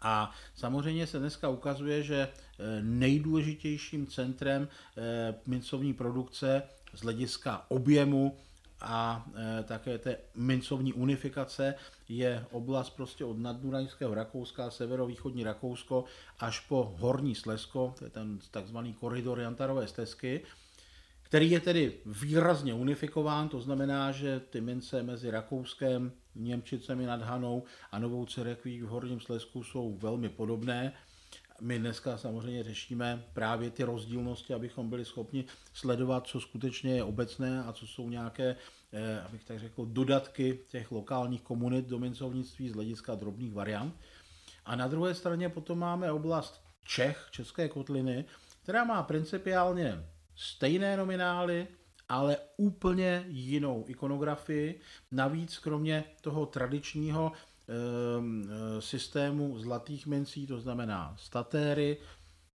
A samozřejmě se dneska ukazuje, že eh, nejdůležitějším centrem eh, mincovní produkce z hlediska objemu a e, také té mincovní unifikace je oblast prostě od naddunajského Rakouska, severovýchodní Rakousko až po Horní Slesko, to je ten takzvaný koridor Jantarové stezky, který je tedy výrazně unifikován, to znamená, že ty mince mezi Rakouskem, Němčicemi nad Hanou a Novou Cerekví v Horním Slesku jsou velmi podobné. My dneska samozřejmě řešíme právě ty rozdílnosti, abychom byli schopni sledovat, co skutečně je obecné a co jsou nějaké, eh, abych tak řekl, dodatky těch lokálních komunit do mincovnictví z hlediska drobných variant. A na druhé straně potom máme oblast Čech, České kotliny, která má principiálně stejné nominály, ale úplně jinou ikonografii. Navíc kromě toho tradičního systému zlatých mincí, to znamená statéry,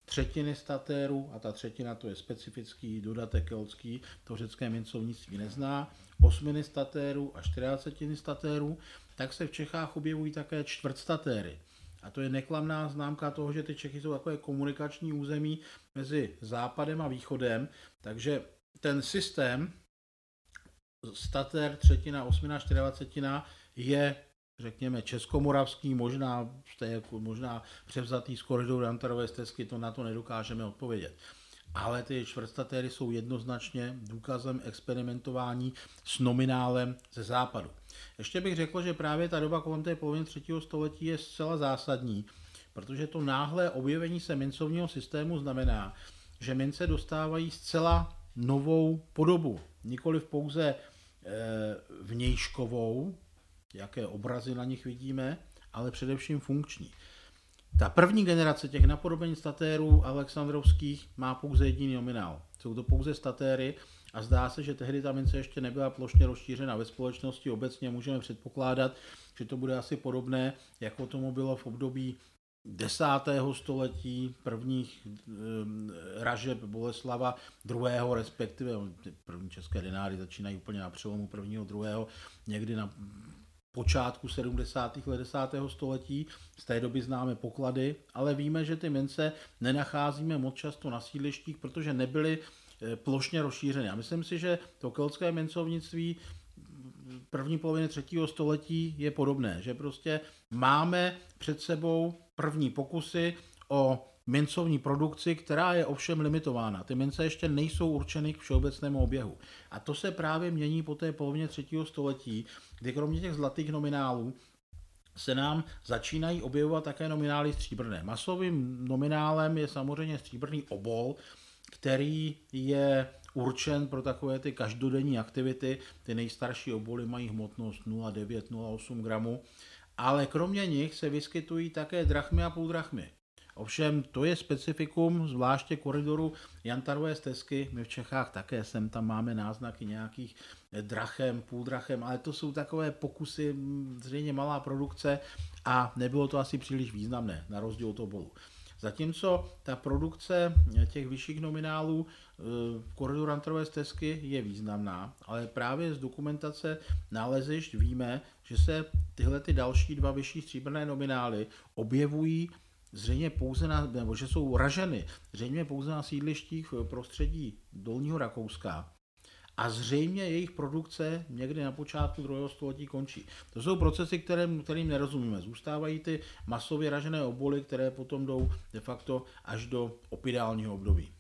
třetiny statérů, a ta třetina to je specifický dodatek keltský, to řecké mincovnictví nezná, osminy statérů a čtyřicetiny statérů, tak se v Čechách objevují také čtvrtstatéry. A to je neklamná známka toho, že ty Čechy jsou takové komunikační území mezi západem a východem, takže ten systém statér, třetina, osmina, čtyřicetina je řekněme, českomoravský, možná, jako možná převzatý z koridoru Antarové stezky, to na to nedokážeme odpovědět. Ale ty čtvrtstatéry jsou jednoznačně důkazem experimentování s nominálem ze západu. Ještě bych řekl, že právě ta doba kolem té poloviny třetího století je zcela zásadní, protože to náhlé objevení se mincovního systému znamená, že mince dostávají zcela novou podobu, nikoli pouze e, vnějškovou, jaké obrazy na nich vidíme, ale především funkční. Ta první generace těch napodobení statérů alexandrovských má pouze jediný nominál. Jsou to pouze statéry a zdá se, že tehdy ta mince ještě nebyla plošně rozšířena ve společnosti. Obecně můžeme předpokládat, že to bude asi podobné, jako tomu bylo v období desátého století, prvních e, ražeb Boleslava druhého, respektive první české denáry začínají úplně na přelomu prvního, druhého, někdy na počátku 70. let 10. století. Z té doby známe poklady, ale víme, že ty mince nenacházíme moc často na sídlištích, protože nebyly eh, plošně rozšířeny. A myslím si, že to keltské mincovnictví první poloviny třetího století je podobné, že prostě máme před sebou první pokusy o mincovní produkci, která je ovšem limitována. Ty mince ještě nejsou určeny k všeobecnému oběhu. A to se právě mění po té polovině třetího století, kdy kromě těch zlatých nominálů se nám začínají objevovat také nominály stříbrné. Masovým nominálem je samozřejmě stříbrný obol, který je určen pro takové ty každodenní aktivity. Ty nejstarší oboly mají hmotnost 0,9-0,8 gramů, ale kromě nich se vyskytují také drachmy a půldrachmy. Ovšem to je specifikum, zvláště koridoru Jantarové stezky. My v Čechách také sem tam máme náznaky nějakých drachem, půldrachem, ale to jsou takové pokusy, zřejmě malá produkce a nebylo to asi příliš významné, na rozdíl od obolu. Zatímco ta produkce těch vyšších nominálů v koridoru Antarové stezky je významná, ale právě z dokumentace nálezišť víme, že se tyhle ty další dva vyšší stříbrné nominály objevují zřejmě pouze na, nebo že jsou raženy zřejmě pouze na sídlištích v prostředí Dolního Rakouska a zřejmě jejich produkce někdy na počátku druhého století končí. To jsou procesy, kterým, kterým nerozumíme. Zůstávají ty masově ražené oboly, které potom jdou de facto až do opidálního období.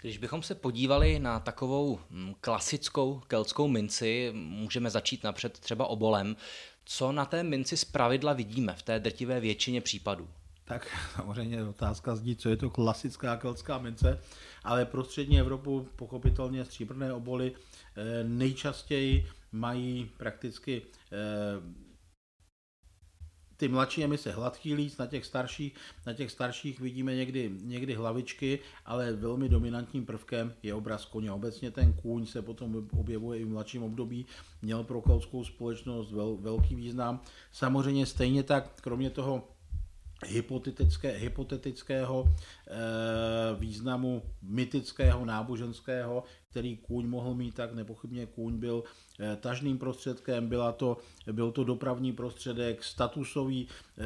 Když bychom se podívali na takovou hm, klasickou keltskou minci, můžeme začít napřed třeba obolem. Co na té minci z pravidla vidíme v té drtivé většině případů? Tak samozřejmě otázka zní, co je to klasická keltská mince, ale prostřední Evropu pochopitelně stříbrné oboly eh, nejčastěji mají prakticky eh, ty mladší emise hladký líc, na těch starších, na těch starších vidíme někdy, někdy hlavičky, ale velmi dominantním prvkem je obraz koně. Obecně ten kůň se potom objevuje i v mladším období, měl pro keltskou společnost vel, velký význam. Samozřejmě stejně tak, kromě toho hypotetické, hypotetického e, významu mytického, náboženského, který kůň mohl mít, tak nepochybně kůň byl e, tažným prostředkem, byla to, byl to dopravní prostředek, statusový, e,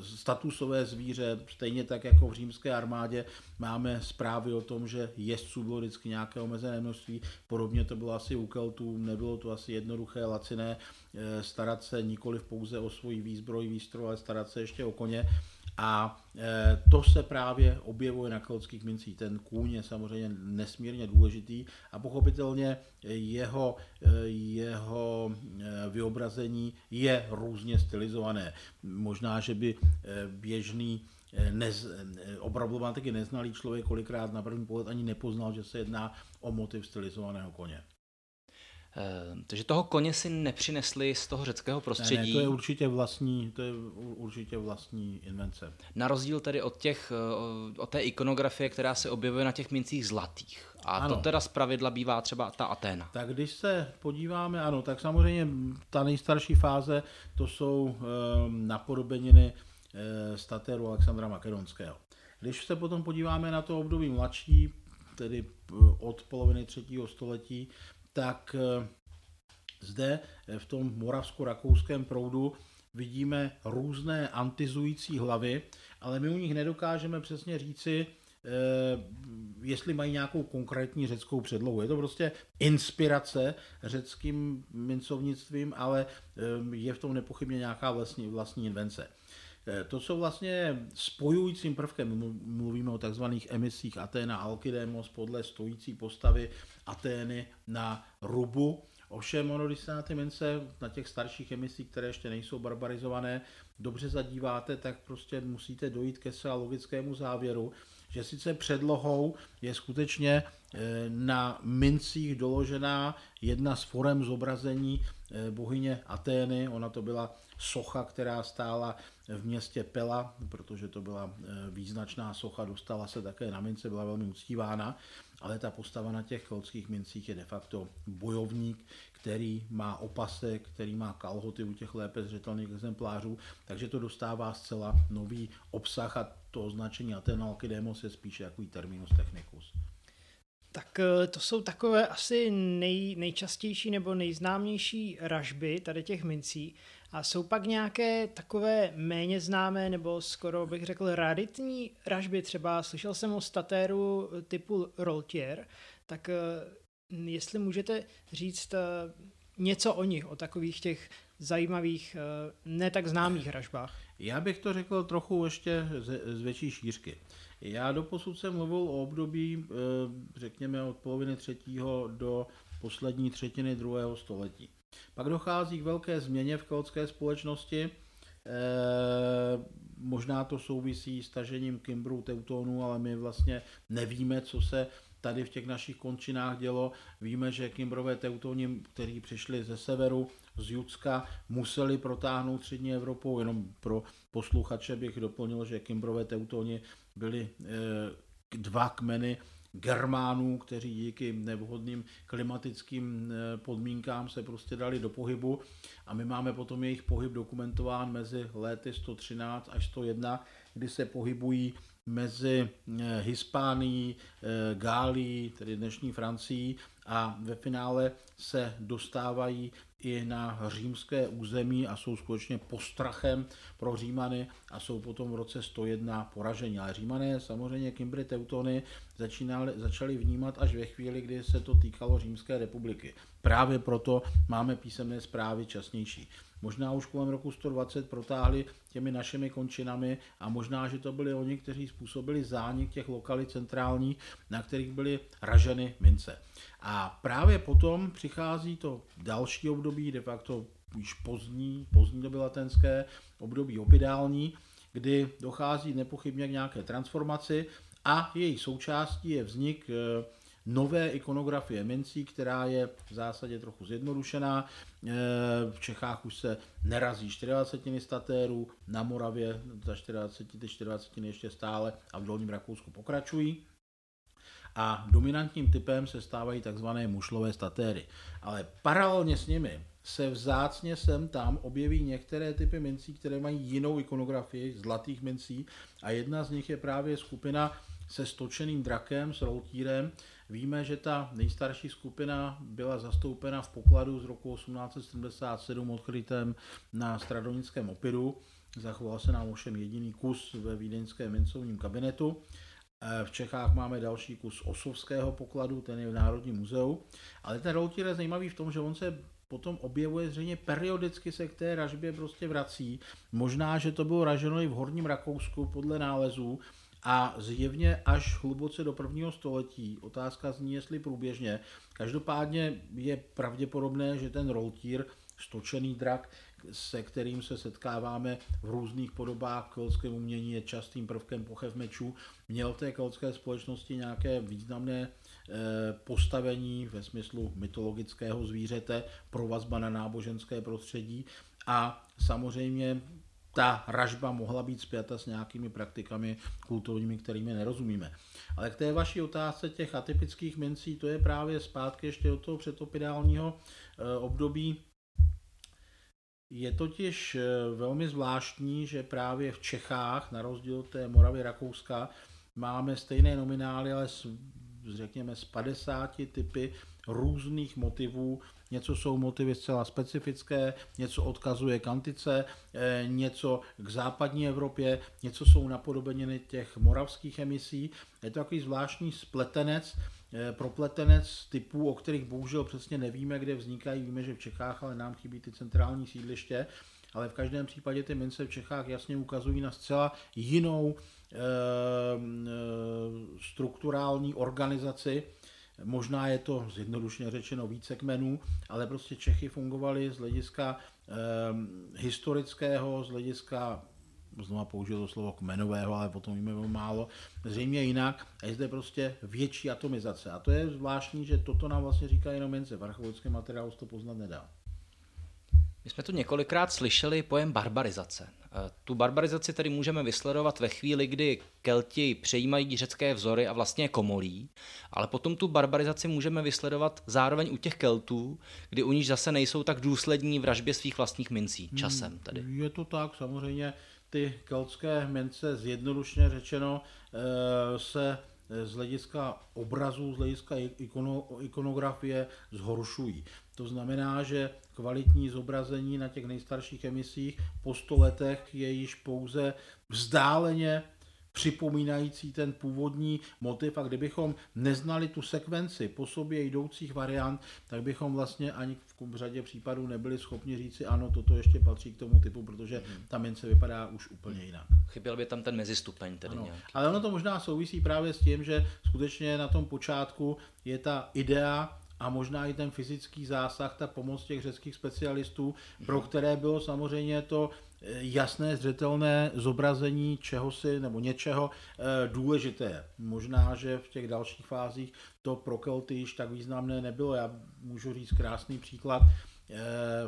statusové zvíře, stejně tak jako v římské armádě máme zprávy o tom, že jezdců bylo vždycky nějaké omezené množství, podobně to bylo asi u Keltů, nebylo to asi jednoduché, laciné, starat se nikoli pouze o svoji výzbroj, výstroj, ale starat se ještě o koně. A e, to se právě objevuje na keltských mincích. Ten kůň je samozřejmě nesmírně důležitý a pochopitelně jeho, e, jeho e, vyobrazení je různě stylizované. Možná, že by běžný nez, o problematiky neznalý člověk kolikrát na první pohled ani nepoznal, že se jedná o motiv stylizovaného koně. Eh, takže toho koně si nepřinesli z toho řeckého prostředí. Ne, ne, to je určitě vlastní, to je určitě vlastní invence. Na rozdíl tedy od, těch, eh, od té ikonografie, která se objevuje na těch mincích zlatých. A ano. to teda z pravidla bývá třeba ta Aténa. Tak když se podíváme, ano, tak samozřejmě ta nejstarší fáze, to jsou e, napodobeniny e, statéru Alexandra Makedonského. Když se potom podíváme na to období mladší, tedy od poloviny třetího století, tak eh, zde eh, v tom moravsko-rakouském proudu vidíme různé antizující hlavy, ale my u nich nedokážeme přesně říci, eh, jestli mají nějakou konkrétní řeckou předlohu. Je to prostě inspirace řeckým mincovnictvím, ale je v tom nepochybně nějaká vlastní, vlastní invence. To, co vlastně spojujícím prvkem, mluvíme o takzvaných emisích Aténa Alkydemos podle stojící postavy Atény na Rubu, Ovšem, ono, když se na ty mince, na těch starších emisích, které ještě nejsou barbarizované, dobře zadíváte, tak prostě musíte dojít ke své logickému závěru, že sice předlohou je skutečně eh, na mincích doložená jedna z forem zobrazení eh, bohyně Atény, ona to byla socha, která stála v městě Pela, protože to byla eh, význačná socha, dostala se také na mince, byla velmi uctívána, ale ta postava na těch keltských mincích je de facto bojovník, který má opasek, který má kalhoty u těch lépe zřetelných exemplářů, takže to dostává zcela nový obsah a to označení Atenalkydemos je spíše jako terminus technicus. Tak eh, to jsou takové asi nej, nejčastější nebo nejznámější ražby tady těch mincí. A jsou pak nějaké takové méně známé nebo skoro bych řekl raritní ražby. Třeba slyšel jsem o statéru typu Roltier, tak eh, jestli můžete říct eh, něco o nich, o takových těch zajímavých, ne tak známých ražbách. Já bych to řekl trochu ještě z, z větší šířky. Já doposud jsem mluvil o období, eh, řekněme, od poloviny třetího do poslední třetiny druhého století. Pak dochází k velké změně v keltské společnosti. Eh, možná to souvisí s tažením Kimbru, Teutonů, ale my vlastně nevíme, co se tady v těch našich končinách dělo. Víme, že Kimbrové Teutoni, kteří přišli ze severu, z Judska, museli protáhnout střední Evropou. Jenom pro posluchače bych doplnil, že Kimbrové Teutoni byli eh, dva kmeny Germánů, kteří díky nevhodným klimatickým eh, podmínkám se prostě dali do pohybu. A my máme potom jejich pohyb dokumentován mezi léty 113 až 101, kdy se pohybují mezi eh, Hispánií, Gálií, tedy dnešní Francií a ve finále se dostávají i na římské území a jsou skutečně postrachem pro Římany a jsou potom v roce 101 poraženi. Ale Římané samozřejmě Kimbry Teutony začínali, začali vnímat až ve chvíli, kdy se to týkalo Římské republiky. Právě proto máme písemné zprávy časnější. Možná už kolem roku 120 protáhli těmi našimi končinami a možná, že to byli oni, kteří způsobili zánik těch lokalit centrálních, na kterých byly raženy mince. A právě potom přichází to další období, de facto již pozdní, pozdní doby latenské, období opidální, kdy dochází nepochybně k nějaké transformaci a její součástí je vznik eh, nové ikonografie mincí, která je v zásadě trochu zjednodušená. Eh, v Čechách už se nerazí 24 statérů, na Moravě za 24, ty 24 ještě stále a v Dolním Rakousku pokračují a dominantním typem se stávají takzvané mušlové statéry. Ale paralelně s nimi se vzácně sem tam objeví některé typy mincí, které mají jinou ikonografii, zlatých mincí a jedna z nich je právě skupina se stočeným drakem, s routírem. Víme, že ta nejstarší skupina byla zastoupena v pokladu z roku 1877 odkrytém na Stradonickém opidu. Zachoval se nám ovšem jediný kus ve vídeňském mincovním kabinetu. Eh, v Čechách máme další kus osovského pokladu, ten je v Národním muzeu. Ale ten routír je zajímavý v tom, že on se potom objevuje zřejmě periodicky se k té ražbě prostě vrací. Možná, že to bylo raženo i v Horním Rakousku podle nálezů a zjevně až hluboce do prvního století. Otázka zní, jestli průběžně. Každopádně je pravděpodobné, že ten roltír, stočený drak, se kterým se setkáváme v různých podobách keltském umění, je častým prvkem pochev mečů, měl v té keltské společnosti nějaké významné eh, postavení ve smyslu mytologického zvířete, provazba na náboženské prostředí a samozřejmě ta ražba mohla být spjata s nějakými praktikami kulturními, kterými nerozumíme. Ale k té vaší otázce těch atypických mincí, to je právě zpátky ještě od toho předopidálního eh, období, je totiž eh, velmi zvláštní, že právě v Čechách, na rozdíl od té Moravy Rakouska, máme stejné nominály, ale s, řekněme z 50 typy různých motivů. Něco jsou motivy zcela specifické, něco odkazuje k antice, eh, něco k západní Evropě, něco jsou napodobeniny těch moravských emisí. Je to takový zvláštní spletenec, Eh, propletenec typů, o kterých bohužel přesně nevíme, kde vznikají. Víme, že v Čechách, ale nám chybí ty centrální sídliště. Ale v každém případě ty mince v Čechách jasně ukazují na zcela jinou e, e, strukturální organizaci. Možná je to zjednodušně řečeno více kmenů, ale prostě Čechy fungovaly z hlediska e, historického, z hlediska znova použil to slovo kmenového, ale potom víme o málo, zřejmě jinak. A je zde prostě větší atomizace. A to je zvláštní, že toto nám vlastně říká jenom Mence. V archeologickém materiálu to poznat nedá. My jsme tu několikrát slyšeli pojem barbarizace. E, tu barbarizaci tedy můžeme vysledovat ve chvíli, kdy Kelti přejímají řecké vzory a vlastně je komolí, ale potom tu barbarizaci můžeme vysledovat zároveň u těch Keltů, kdy u nich zase nejsou tak důslední v ražbě svých vlastních mincí časem. Tedy. Je to tak, samozřejmě ty keltské mince zjednodušně řečeno eh, se z hlediska obrazů, z hlediska ikono, ikonografie zhoršují. To znamená, že kvalitní zobrazení na těch nejstarších emisích po 100 letech je již pouze vzdáleně připomínající ten původní motiv a kdybychom neznali tu sekvenci po sobě jdoucích variant, tak bychom vlastně ani v řadě případů nebyli schopni říci, ano, toto ještě patří k tomu typu, protože mhm. ta mince vypadá už úplně jinak. Chyběl by tam ten mezistupeň tedy ano. nějaký. Ale ono to možná souvisí právě s tím, že skutečně na tom počátku je ta idea a možná i ten fyzický zásah, ta pomoc těch řeckých specialistů, pro které bylo samozřejmě to jasné, zřetelné zobrazení čehosi nebo něčeho eh, důležité. Možná, že v těch dalších fázích to pro Kelty již tak významné nebylo. Já můžu říct krásný příklad eh,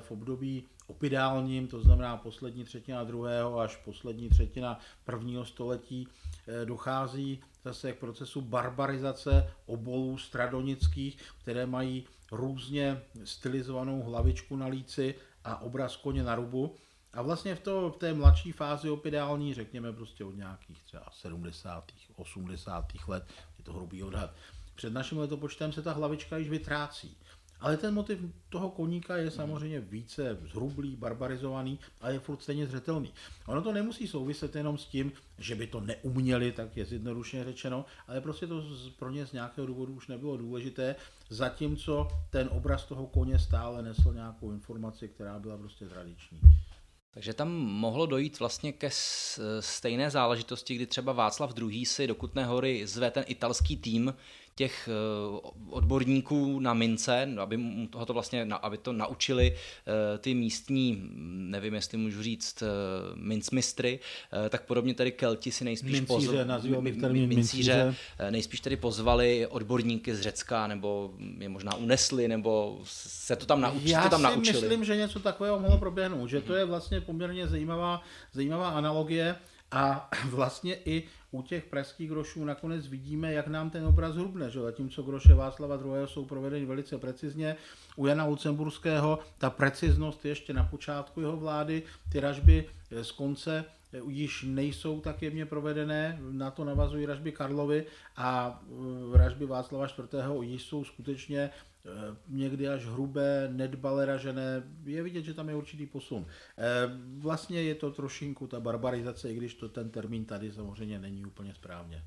v období opidálním, to znamená poslední třetina druhého až poslední třetina prvního století, eh, dochází zase k procesu barbarizace obolů stradonických, které mají různě stylizovanou hlavičku na líci a obraz koně na rubu. A vlastně v, to, v té mladší fázi opidální, řekněme prostě od nějakých třeba 70. 80. let, je to hrubý odhad, před naším letopočtem se ta hlavička již vytrácí. Ale ten motiv toho koníka je samozřejmě více zhrublý, barbarizovaný a je furt stejně zřetelný. Ono to nemusí souviset jenom s tím, že by to neuměli, tak je zjednodušeně řečeno, ale prostě to pro ně z nějakého důvodu už nebylo důležité, zatímco ten obraz toho koně stále nesl nějakou informaci, která byla prostě tradiční. Takže tam mohlo dojít vlastně ke stejné záležitosti, kdy třeba Václav II. si do Kutné hory zve ten italský tým těch odborníků na mince, aby to vlastně, aby to naučili ty místní, nevím, jestli můžu říct, mincmistry, tak podobně tady Kelti si nejspíš pozvali, mincíře, nejspíš tady pozvali odborníky z Řecka, nebo je možná unesli, nebo se to tam naučili. Já to tam si naučili. myslím, že něco takového mohlo proběhnout, že to je vlastně poměrně zajímavá, zajímavá analogie a vlastně i u těch pražských grošů nakonec vidíme, jak nám ten obraz hrubne, že zatímco groše Václava II. jsou provedeny velice precizně, u Jana Lucemburského ta preciznost ještě na počátku jeho vlády, ty ražby z konce již nejsou tak jemně provedené, na to navazují ražby Karlovy a ražby Václava IV. již jsou skutečně Eh, někdy až hrubé, nedbale ražené, je vidět, že tam je určitý posun. Eh, vlastně je to trošinku ta barbarizace, i když to ten termín tady samozřejmě není úplně správně.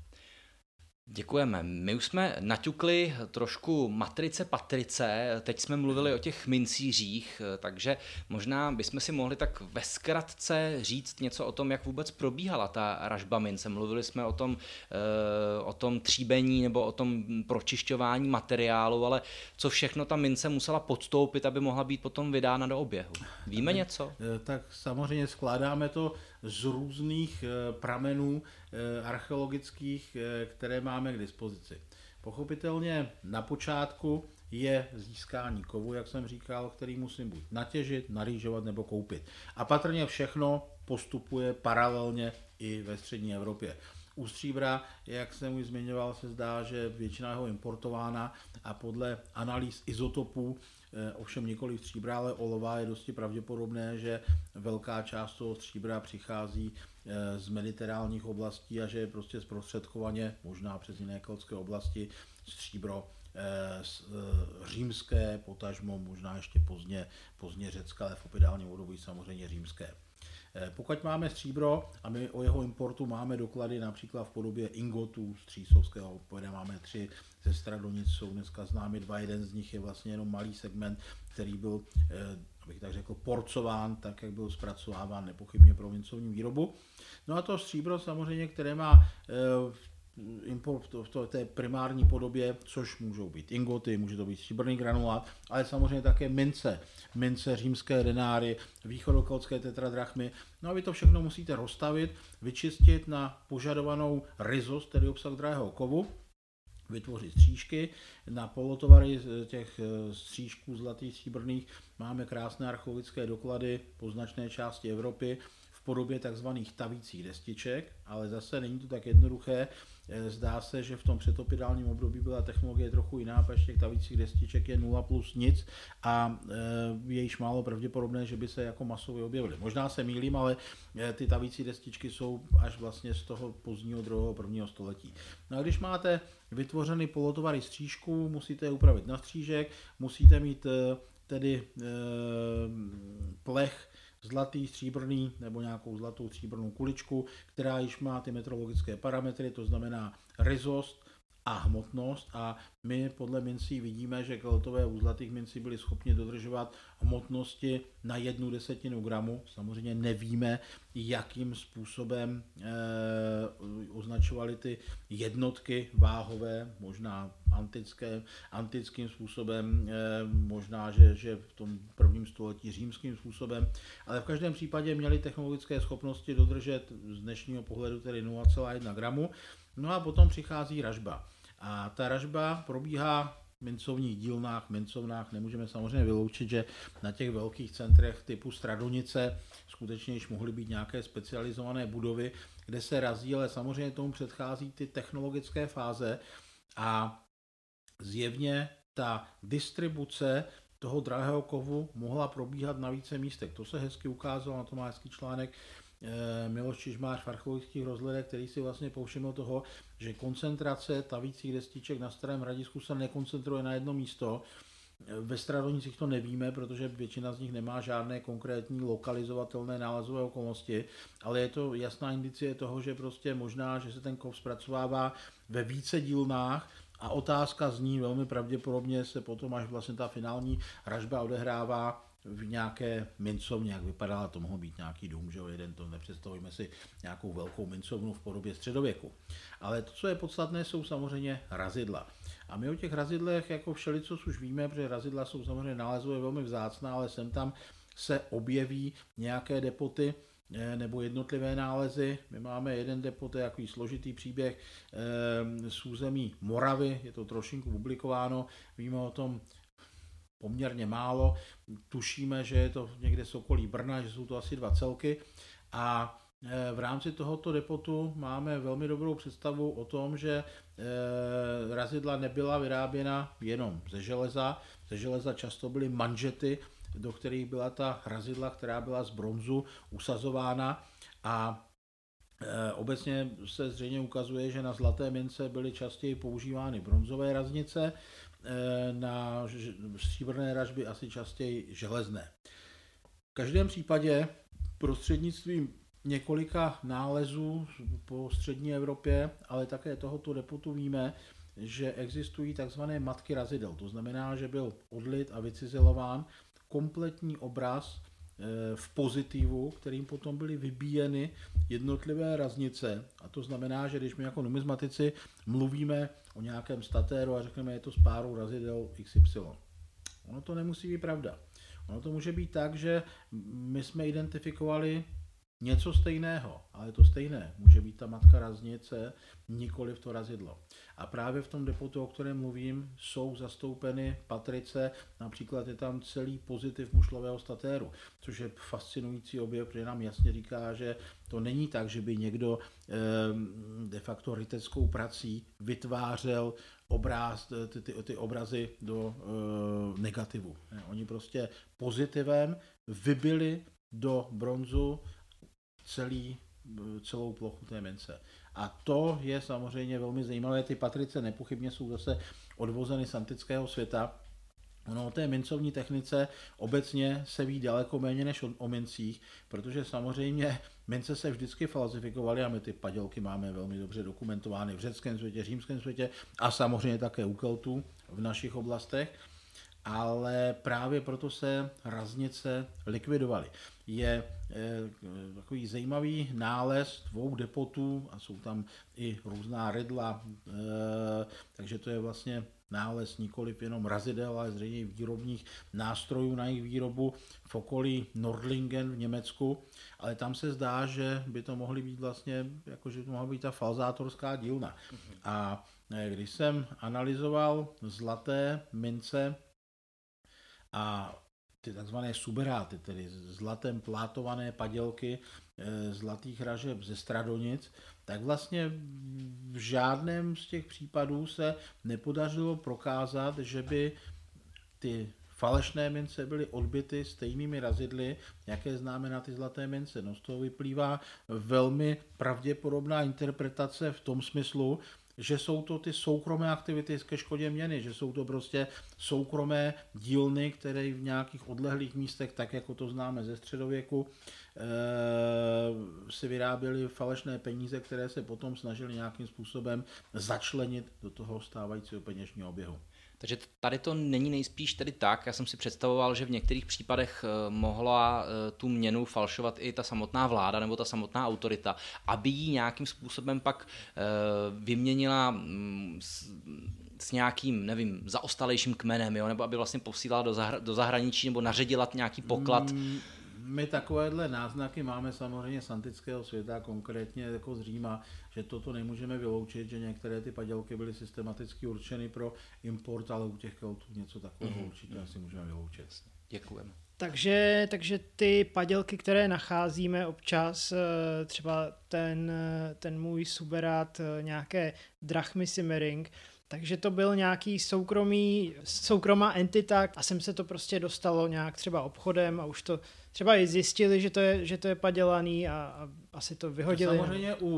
Děkujeme. My už jsme naťukli trošku matrice patrice, teď jsme mluvili o těch mincířích, takže možná bychom si mohli tak ve zkratce říct něco o tom, jak vůbec probíhala ta ražba mince. Mluvili jsme o tom, eh, o tom tříbení nebo o tom pročišťování materiálu, ale co všechno ta mince musela podstoupit, aby mohla být potom vydána do oběhu. Víme něco? Eh, tak samozřejmě skládáme to z různých eh, pramenů eh, archeologických, eh, které máme k dispozici. Pochopitelně na počátku je získání kovu, jak jsem říkal, který musím buď natěžit, narýžovat nebo koupit. A patrně všechno postupuje paralelně i ve střední Evropě. U stříbra, jak jsem už zmiňoval, se zdá, že většina jeho importována a podle analýz izotopů Eh, ovšem nikoli stříbra, ale olova je dosti pravděpodobné, že velká část toho stříbra přichází eh, z mediterálních oblastí a že je prostě zprostředkovaně, možná přes jiné keltské oblasti, stříbro eh, římské, potažmo možná ještě pozdě, pozdě řecké, ale v opidálním období samozřejmě římské. Eh, pokud máme stříbro a my o jeho importu máme doklady například v podobě ingotů střísovského povede máme tři ze Stradonic, jsou dneska známy dva, jeden z nich je vlastně jenom malý segment, který byl, eh, abych tak řekl, porcován, tak jak byl zpracováván nepochybně pro vincovní výrobu. No a to stříbro samozřejmě, které má eh, import v, té primární podobě, což můžou být ingoty, může to být stříbrný granulát, ale samozřejmě také mince, mince, římské denáry, východokeltské tetradrachmy. No a vy to všechno musíte rozstavit, vyčistit na požadovanou ryzost, tedy obsah drahého kovu, vytvořit střížky. Na polotovary těch eh, střížků zlatých stříbrných máme krásné archeologické doklady po značné části Evropy v podobě takzvaných tavících destiček, ale zase není to tak jednoduché. Eh, zdá se, že v tom předopidálním období byla technologie trochu jiná, protože těch tavících destiček je 0 plus nic a eh, je již málo pravděpodobné, že by se jako masově objevily. Možná se mýlím, ale eh, ty tavící destičky jsou až vlastně z toho pozdního druhého prvního století. No a když máte vytvořený polotovary střížků, musíte je upravit na střížek, musíte mít tedy plech zlatý, stříbrný nebo nějakou zlatou stříbrnou kuličku, která již má ty metrologické parametry, to znamená ryzost, a hmotnost a my podle mincí vidíme, že keltové zlatých mincí byli schopni dodržovat hmotnosti na jednu desetinu gramu. Samozřejmě nevíme, jakým způsobem e, označovali ty jednotky váhové, možná antické, antickým způsobem, e, možná, že, že v tom prvním století římským způsobem, ale v každém případě měli technologické schopnosti dodržet z dnešního pohledu tedy 0,1 gramu. No a potom přichází ražba. A ta ražba probíhá v mincovních dílnách, mincovnách. Nemůžeme samozřejmě vyloučit, že na těch velkých centrech typu Stradonice skutečně již mohly být nějaké specializované budovy, kde se razí, ale samozřejmě tomu předchází ty technologické fáze a zjevně ta distribuce toho drahého kovu mohla probíhat na více místech. To se hezky ukázalo, na to má hezký článek Miloš Čižmář v archeologických rozhledech, který si vlastně povšiml toho, že koncentrace tavících destiček na Starém hradisku se nekoncentruje na jedno místo. Eh, ve Stradonicích to nevíme, protože většina z nich nemá žádné konkrétní lokalizovatelné nálezové okolnosti, ale je to jasná indicie toho, že prostě možná, že se ten kov zpracovává ve více dílnách, a otázka zní velmi pravděpodobně se potom, až vlastně ta finální ražba odehrává v nějaké mincovně, jak vypadala, to mohl být nějaký dům, že jo, jeden to nepředstavujeme si nějakou velkou mincovnu v podobě středověku. Ale to, co je podstatné, jsou samozřejmě razidla. A my o těch razidlech jako všelico už víme, protože razidla jsou samozřejmě nálezově velmi vzácná, ale sem tam se objeví nějaké depoty, eh, nebo jednotlivé nálezy. My máme jeden depot, to je takový složitý příběh eh, z území Moravy, je to trošinku publikováno, víme o tom poměrně málo, tušíme, že je to někde z okolí Brna, že jsou to asi dva celky. A eh, v rámci tohoto depotu máme velmi dobrou představu o tom, že razidla nebyla vyráběna jenom ze železa. Ze železa často byly manžety, do kterých byla ta razidla, která byla z bronzu usazována. A e, Obecně se zřejmě ukazuje, že na zlaté mince byly častěji používány bronzové raznice, e, na stříbrné ražby asi častěji železné. V každém případě prostřednictvím několika nálezů po střední Evropě, ale také tohoto depotu víme, že existují takzvané matky razidel. To znamená, že byl odlit a vycizelován kompletní obraz eh, v pozitivu, kterým potom byly vybíjeny jednotlivé raznice. A to znamená, že když my jako numizmatici mluvíme o nějakém statéru a řekneme, je to s párou razidel XY. Ono to nemusí být pravda. Ono to může být tak, že my jsme identifikovali něco stejného, ale to stejné může být ta matka raznice, nikoli v to razidlo. A právě v tom depotu, o kterém mluvím, jsou zastoupeny patrice, například je tam celý pozitiv mušlového statéru, což je fascinující objev, protože nám jasně říká, že to není tak, že by někdo ehm, de facto ryteckou prací vytvářel obraz, ty, ty, ty obrazy do e, negativu. Oni prostě pozitivem vybili do bronzu celý, celou plochu té mince. A to je samozřejmě velmi zajímavé. Ty patrice nepochybně jsou zase odvozeny z antického světa. Ono o té mincovní technice obecně se ví daleko méně než o, o mincích, protože samozřejmě mince se vždycky falzifikovaly a my ty padělky máme velmi dobře dokumentovány v řeckém světě, římském světě a samozřejmě také u Keltů v našich oblastech ale právě proto se raznice likvidovaly. Je eh, takový zajímavý nález dvou depotů a jsou tam i různá redla, eh, takže to je vlastně nález nikoliv jenom razidel, ale zřejmě výrobních nástrojů na jejich výrobu v okolí Nordlingen v Německu, ale tam se zdá, že by to mohly být vlastně, jakože to mohla být ta falzátorská dílna. Mm-hmm. A eh, když jsem analyzoval zlaté mince a ty takzvané suberáty, tedy zlatem plátované padělky eh, zlatých ražeb ze Stradonic, tak vlastně v žádném z těch případů se nepodařilo prokázat, že by ty falešné mince byly odbyty stejnými razidly, jaké známe na ty zlaté mince. No z toho vyplývá velmi pravděpodobná interpretace v tom smyslu, že jsou to ty soukromé aktivity ke škodě měny, že jsou to prostě soukromé dílny, které v nějakých odlehlých místech, tak jako to známe ze středověku, e, si vyráběly falešné peníze, které se potom snažili nějakým způsobem začlenit do toho stávajícího peněžního oběhu. Takže tady to není nejspíš tedy tak. Já jsem si představoval, že v některých případech eh, mohla eh, tu měnu falšovat i ta samotná vláda nebo ta samotná autorita, aby ji nějakým způsobem pak eh, vyměnila mm, s, s nějakým, nevím, zaostalejším kmenem, jo? nebo aby vlastně posílala do, zahra- do zahraničí nebo naředila nějaký poklad. Mm my takovéhle náznaky máme samozřejmě z antického světa, konkrétně jako z Říma, že toto nemůžeme vyloučit, že některé ty padělky byly systematicky určeny pro import, ale u těch keltů něco takového mm-hmm. určitě asi můžeme vyloučit. Děkujeme. Takže, takže ty padělky, které nacházíme občas, eh, třeba ten, eh, ten můj suberát, eh, nějaké drachmy simmering, takže to byl nějaký soukromý, soukromá entita a sem se to prostě dostalo nějak třeba obchodem a už to třeba i zjistili, že to je, že to je padělaný a, a asi to vyhodili. Samozřejmě u,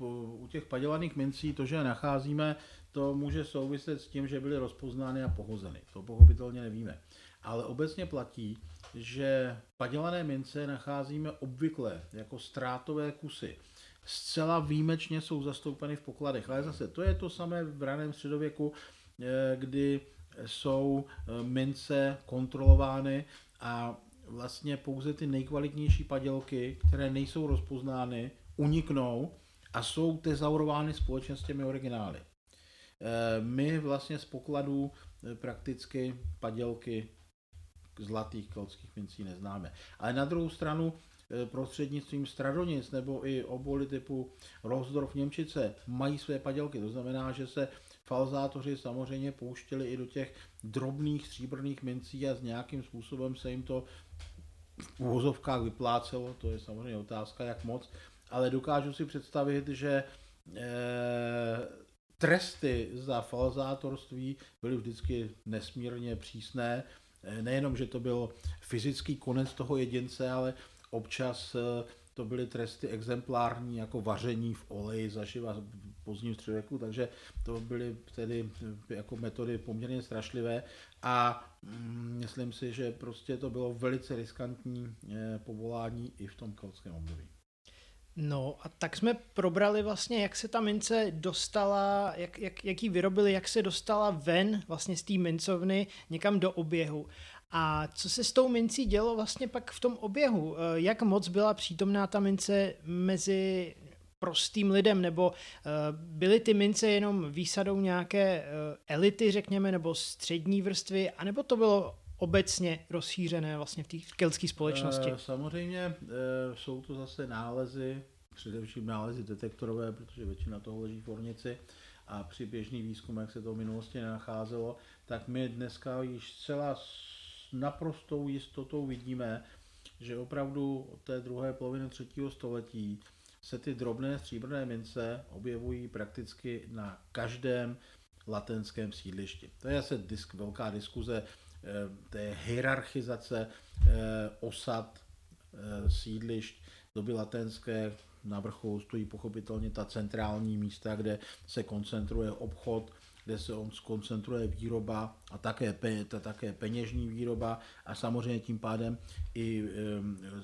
u, u těch padělaných mincí to, že je nacházíme, to může souviset s tím, že byly rozpoznány a pohozeny. To pochopitelně nevíme. Ale obecně platí, že padělané mince nacházíme obvykle jako ztrátové kusy zcela výjimečně jsou zastoupeny v pokladech. Ale zase to je to samé v raném středověku, eh, kdy jsou eh, mince kontrolovány a vlastně pouze ty nejkvalitnější padělky, které nejsou rozpoznány, uniknou a jsou tezaurovány společně s těmi originály. My vlastně z pokladů prakticky padělky zlatých keltských mincí neznáme. Ale na druhou stranu prostřednictvím Stradonic nebo i oboly typu Rosdorf Němčice mají své padělky. To znamená, že se falzátoři samozřejmě pouštěli i do těch drobných stříbrných mincí a s nějakým způsobem se jim to v úvozovkách vyplácelo, to je samozřejmě otázka, jak moc, ale dokážu si představit, že e, tresty za falzátorství byly vždycky nesmírně přísné. E, nejenom, že to byl fyzický konec toho jedince, ale občas e, to byly tresty exemplární, jako vaření v oleji zaživa pozdním středověku, takže to byly tedy jako metody poměrně strašlivé a mm, myslím si, že prostě to bylo velice riskantní eh, povolání i v tom keltském období. No a tak jsme probrali vlastně, jak se ta mince dostala, jak, jak, jak ji vyrobili, jak se dostala ven vlastně z té mincovny někam do oběhu. A co se s tou mincí dělo vlastně pak v tom oběhu? Eh, jak moc byla přítomná ta mince mezi prostým lidem, nebo eh, byly ty mince jenom výsadou nějaké eh, elity, řekněme, nebo střední vrstvy, anebo to bylo obecně rozšířené vlastně v té keltské společnosti? Samozřejmě jsou to zase nálezy, především nálezy detektorové, protože většina toho leží v ornici a při běžný výzkum, jak se to v minulosti nenacházelo, tak my dneska již zcela naprostou jistotou vidíme, že opravdu od té druhé poloviny třetího století se ty drobné stříbrné mince objevují prakticky na každém latenském sídlišti. To je asi disk, velká diskuze eh, té hierarchizace eh, osad eh, sídlišť doby latenské. Na vrchu stojí pochopitelně ta centrální místa, kde se koncentruje obchod, kde se on skoncentruje výroba a také, ta, také peněžní výroba a samozřejmě tím pádem i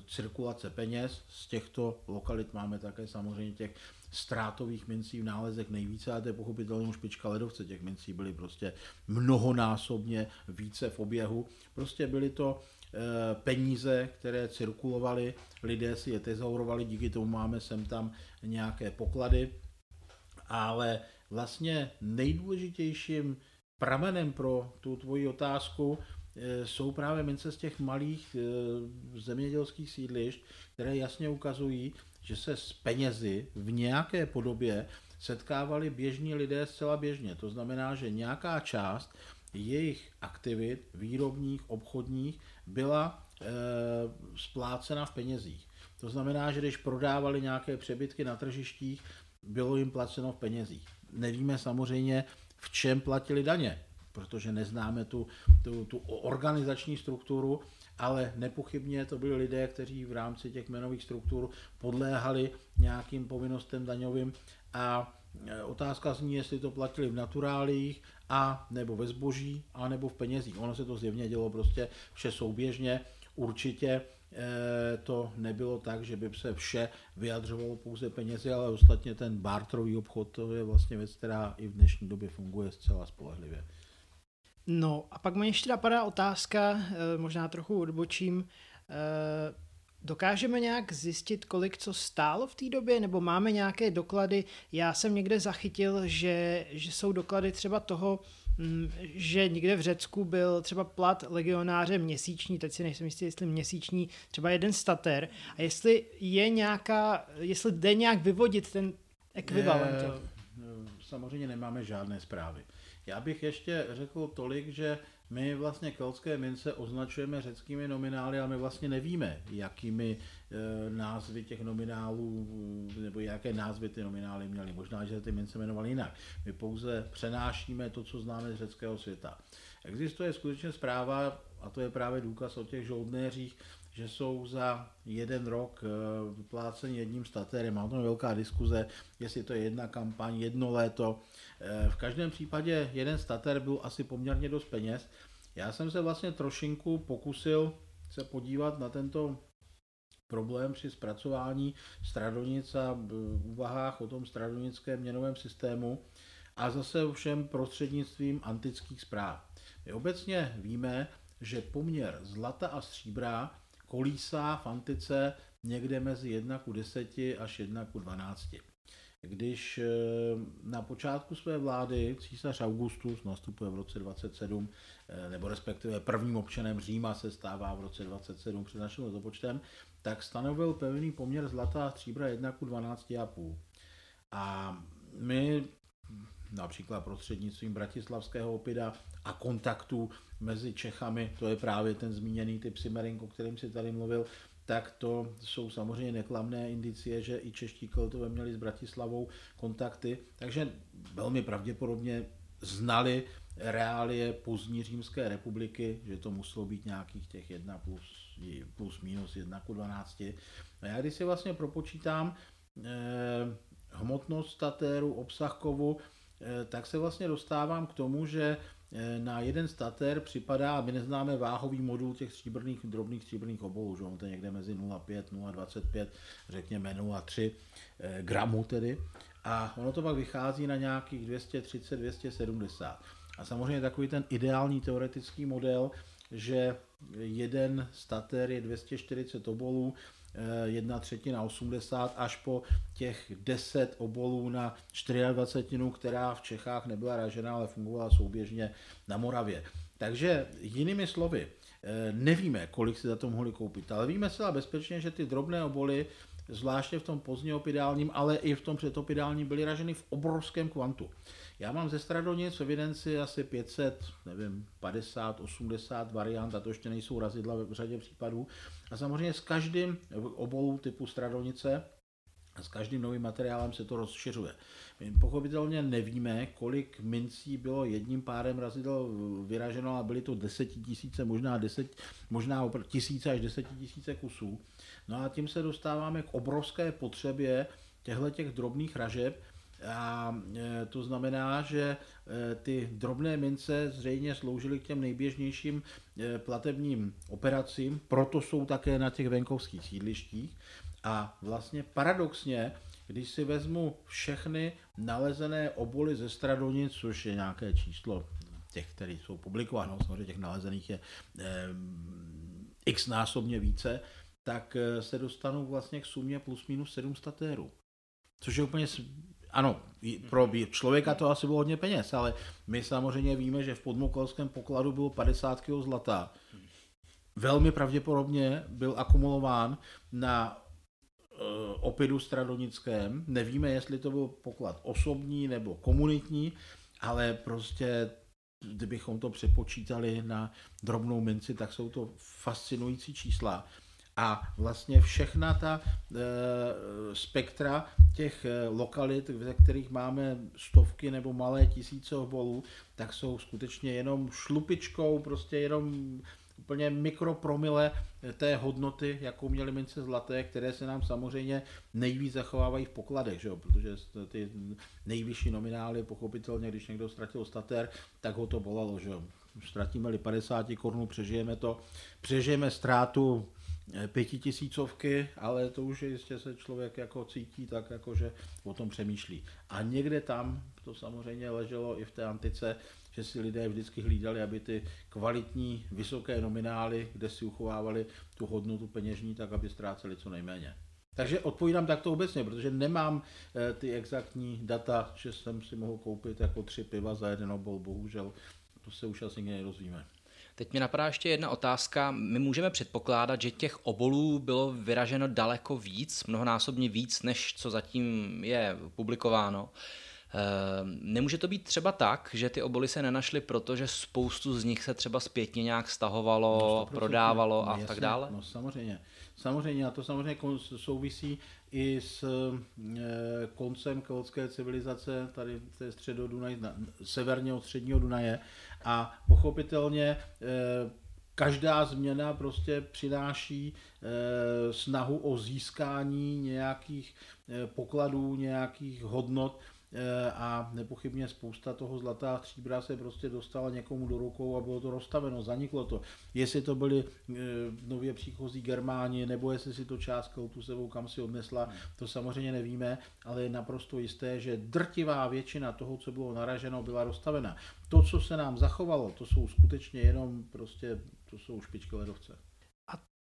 cirkulace peněz. Z těchto lokalit máme také samozřejmě těch ztrátových mincí v nálezech nejvíce a to je pochopitelně špička ledovce. Těch mincí byly prostě mnohonásobně více v oběhu. Prostě byly to e, peníze, které cirkulovaly, lidé si je tezaurovali, díky tomu máme sem tam nějaké poklady, ale vlastně nejdůležitějším pramenem pro tu tvoji otázku eh, jsou právě mince z těch malých eh, zemědělských sídlišť, které jasně ukazují, že se s penězi v nějaké podobě setkávali běžní lidé zcela běžně. To znamená, že nějaká část jejich aktivit výrobních, obchodních byla e, splácena v penězích. To znamená, že když prodávali nějaké přebytky na tržištích, bylo jim placeno v penězích nevíme samozřejmě, v čem platili daně, protože neznáme tu, tu, tu organizační strukturu, ale nepochybně to byli lidé, kteří v rámci těch jmenových struktur podléhali nějakým povinnostem daňovým a e, Otázka zní, jestli to platili v naturálích, a nebo ve zboží, a nebo v penězích. Ono se to zjevně dělo prostě vše souběžně. Určitě to nebylo tak, že by se vše vyjadřovalo pouze penězi, ale ostatně ten bartrový obchod to je vlastně věc, která i v dnešní době funguje zcela spolehlivě. No a pak mě ještě napadá otázka, eh, možná trochu odbočím. Eh, dokážeme nějak zjistit, kolik co stálo v té době, nebo máme nějaké doklady? Já jsem někde zachytil, že, že jsou doklady třeba toho, že někde v Řecku byl třeba plat legionáře měsíční, teď si nejsem jistý, jestli měsíční, třeba jeden stater, a jestli je nějaká, jestli jde nějak vyvodit ten ekvivalent. Je, samozřejmě nemáme žádné zprávy. Já bych ještě řekl tolik, že my vlastně keltské mince označujeme řeckými nominály, ale my vlastně nevíme, jakými názvy těch nominálů, nebo jaké názvy ty nominály měly. Možná, že ty mince jmenovaly jinak. My pouze přenášíme to, co známe z řeckého světa. Existuje skutečně zpráva, a to je právě důkaz o těch žoldnéřích, že jsou za jeden rok e, vypláceni jedním staterem. Má to velká diskuze, jestli to je jedna kampaň, jedno léto. V každém případě jeden stater byl asi poměrně dost peněz já jsem se vlastně trošinku pokusil se podívat na tento problém při zpracování stradonic a úvahách o tom stradonickém měnovém systému a zase všem prostřednictvím antických zpráv. My obecně víme, že poměr zlata a stříbra kolísá v antice někde mezi 1 k 10 až 1 k 12. když na počátku své vlády císař Augustus nastupuje v roce 27, nebo respektive prvním občanem Říma se stává v roce 27 před naším letopočtem, tak stanovil pevný poměr zlata a stříbra 1 k 12,5. A my například prostřednictvím Bratislavského opida a kontaktu mezi Čechami, to je právě ten zmíněný typ Simmering, o kterém si tady mluvil, tak to jsou samozřejmě neklamné indicie, že i čeští keltové měli s Bratislavou kontakty, takže velmi pravděpodobně znali reálie pozdní římské republiky, že to muselo být nějakých těch 1 plus, plus minus 1 ku 12. A já když si vlastně propočítám eh, hmotnost statéru, obsah kovu, eh, tak se vlastně dostávám k tomu, že eh, na jeden statér připadá, my neznáme váhový modul těch stříbrných, drobných stříbrných obolů, že on to je někde mezi 0,5, 0,25, řekněme 0,3 eh, gramů tedy. A ono to pak vychází na nějakých 230, 270. A samozřejmě takový ten ideální teoretický model, že jeden statér je 240 obolů, Eh, jedna třetina 80 až po těch 10 obolů na 24, která v Čechách nebyla ražená, ale fungovala souběžně na Moravě. Takže jinými slovy, eh, nevíme, kolik si za to mohli koupit, ale víme zcela bezpečně, že ty drobné oboly, zvláště v tom pozdněopidálním, ale i v tom předopidálním, byly raženy v obrovském kvantu. Já mám ze Stradonic v evidenci asi 500, nevím, 50, 80 variant, a to ještě nejsou razidla v řadě případů. A samozřejmě s každým obolů typu Stradonice a s každým novým materiálem se to rozšiřuje. My pochopitelně nevíme, kolik mincí bylo jedním párem razidel vyraženo, a byly to desetitisíce, možná, deset, možná tisíce až desetitisíce kusů. No a tím se dostáváme k obrovské potřebě těchto těch drobných ražeb, a e, to znamená, že e, ty drobné mince zřejmě sloužily k těm nejběžnějším e, platebním operacím, proto jsou také na těch venkovských sídlištích. A vlastně paradoxně, když si vezmu všechny nalezené oboly ze Stradonic, což je nějaké číslo těch, které jsou publikovány, samozřejmě těch nalezených je eh, x násobně více, tak se dostanou vlastně k sumě plus minus 7 statérů. Což je úplně ano, pro člověka to asi bylo hodně peněz, ale my samozřejmě víme, že v podmokolském pokladu bylo 50 kg zlata. Velmi pravděpodobně byl akumulován na uh, opidu stradonickém. Nevíme, jestli to byl poklad osobní nebo komunitní, ale prostě kdybychom to přepočítali na drobnou minci, tak jsou to fascinující čísla. A vlastně všechna ta e, spektra těch e, lokalit, ve kterých máme stovky nebo malé tisíce obolů, tak jsou skutečně jenom šlupičkou, prostě jenom úplně mikropromile té hodnoty, jakou měly mince zlaté, které se nám samozřejmě nejvíc zachovávají v pokladech, že jo? protože ty nejvyšší nominály, pochopitelně, když někdo ztratil stater, tak ho to bolalo. Že jo? Ztratíme-li 50 korunů, přežijeme to, přežijeme ztrátu Eh, pětitisícovky, ale to už je jistě se člověk jako cítí tak, jako že o tom přemýšlí. A někde tam, to samozřejmě leželo i v té antice, že si lidé vždycky hlídali, aby ty kvalitní, vysoké nominály, kde si uchovávali tu hodnotu peněžní, tak aby ztráceli co nejméně. Takže odpovídám takto obecně, protože nemám eh, ty exaktní data, že jsem si mohl koupit jako tři piva za jeden obol, bohužel to se už asi nikdy nerozvíme. Teď mi napadá ještě jedna otázka. My můžeme předpokládat, že těch obolů bylo vyraženo daleko víc, mnohonásobně víc, než co zatím je publikováno. Ehm, nemůže to být třeba tak, že ty oboly se nenašly, protože spoustu z nich se třeba zpětně nějak stahovalo, no, prodávalo no, a jasně, tak dále? No samozřejmě. Samozřejmě a to samozřejmě souvisí i s e, koncem keltské civilizace tady v té středodunaj, severně od středního Dunaje. A pochopitelně e, každá změna prostě přináší e, snahu o získání nějakých pokladů, nějakých hodnot, Eh, a nepochybně spousta toho zlata a stříbra se prostě dostala někomu do rukou a bylo to rozstaveno, zaniklo to. Jestli to byli eh, nově příchozí Germáni, nebo jestli si to část Keltu sebou kam si odnesla, to samozřejmě nevíme, ale je naprosto jisté, že drtivá většina toho, co bylo naraženo, byla rozstavena. To, co se nám zachovalo, to jsou skutečně jenom prostě, to jsou špičky ledovce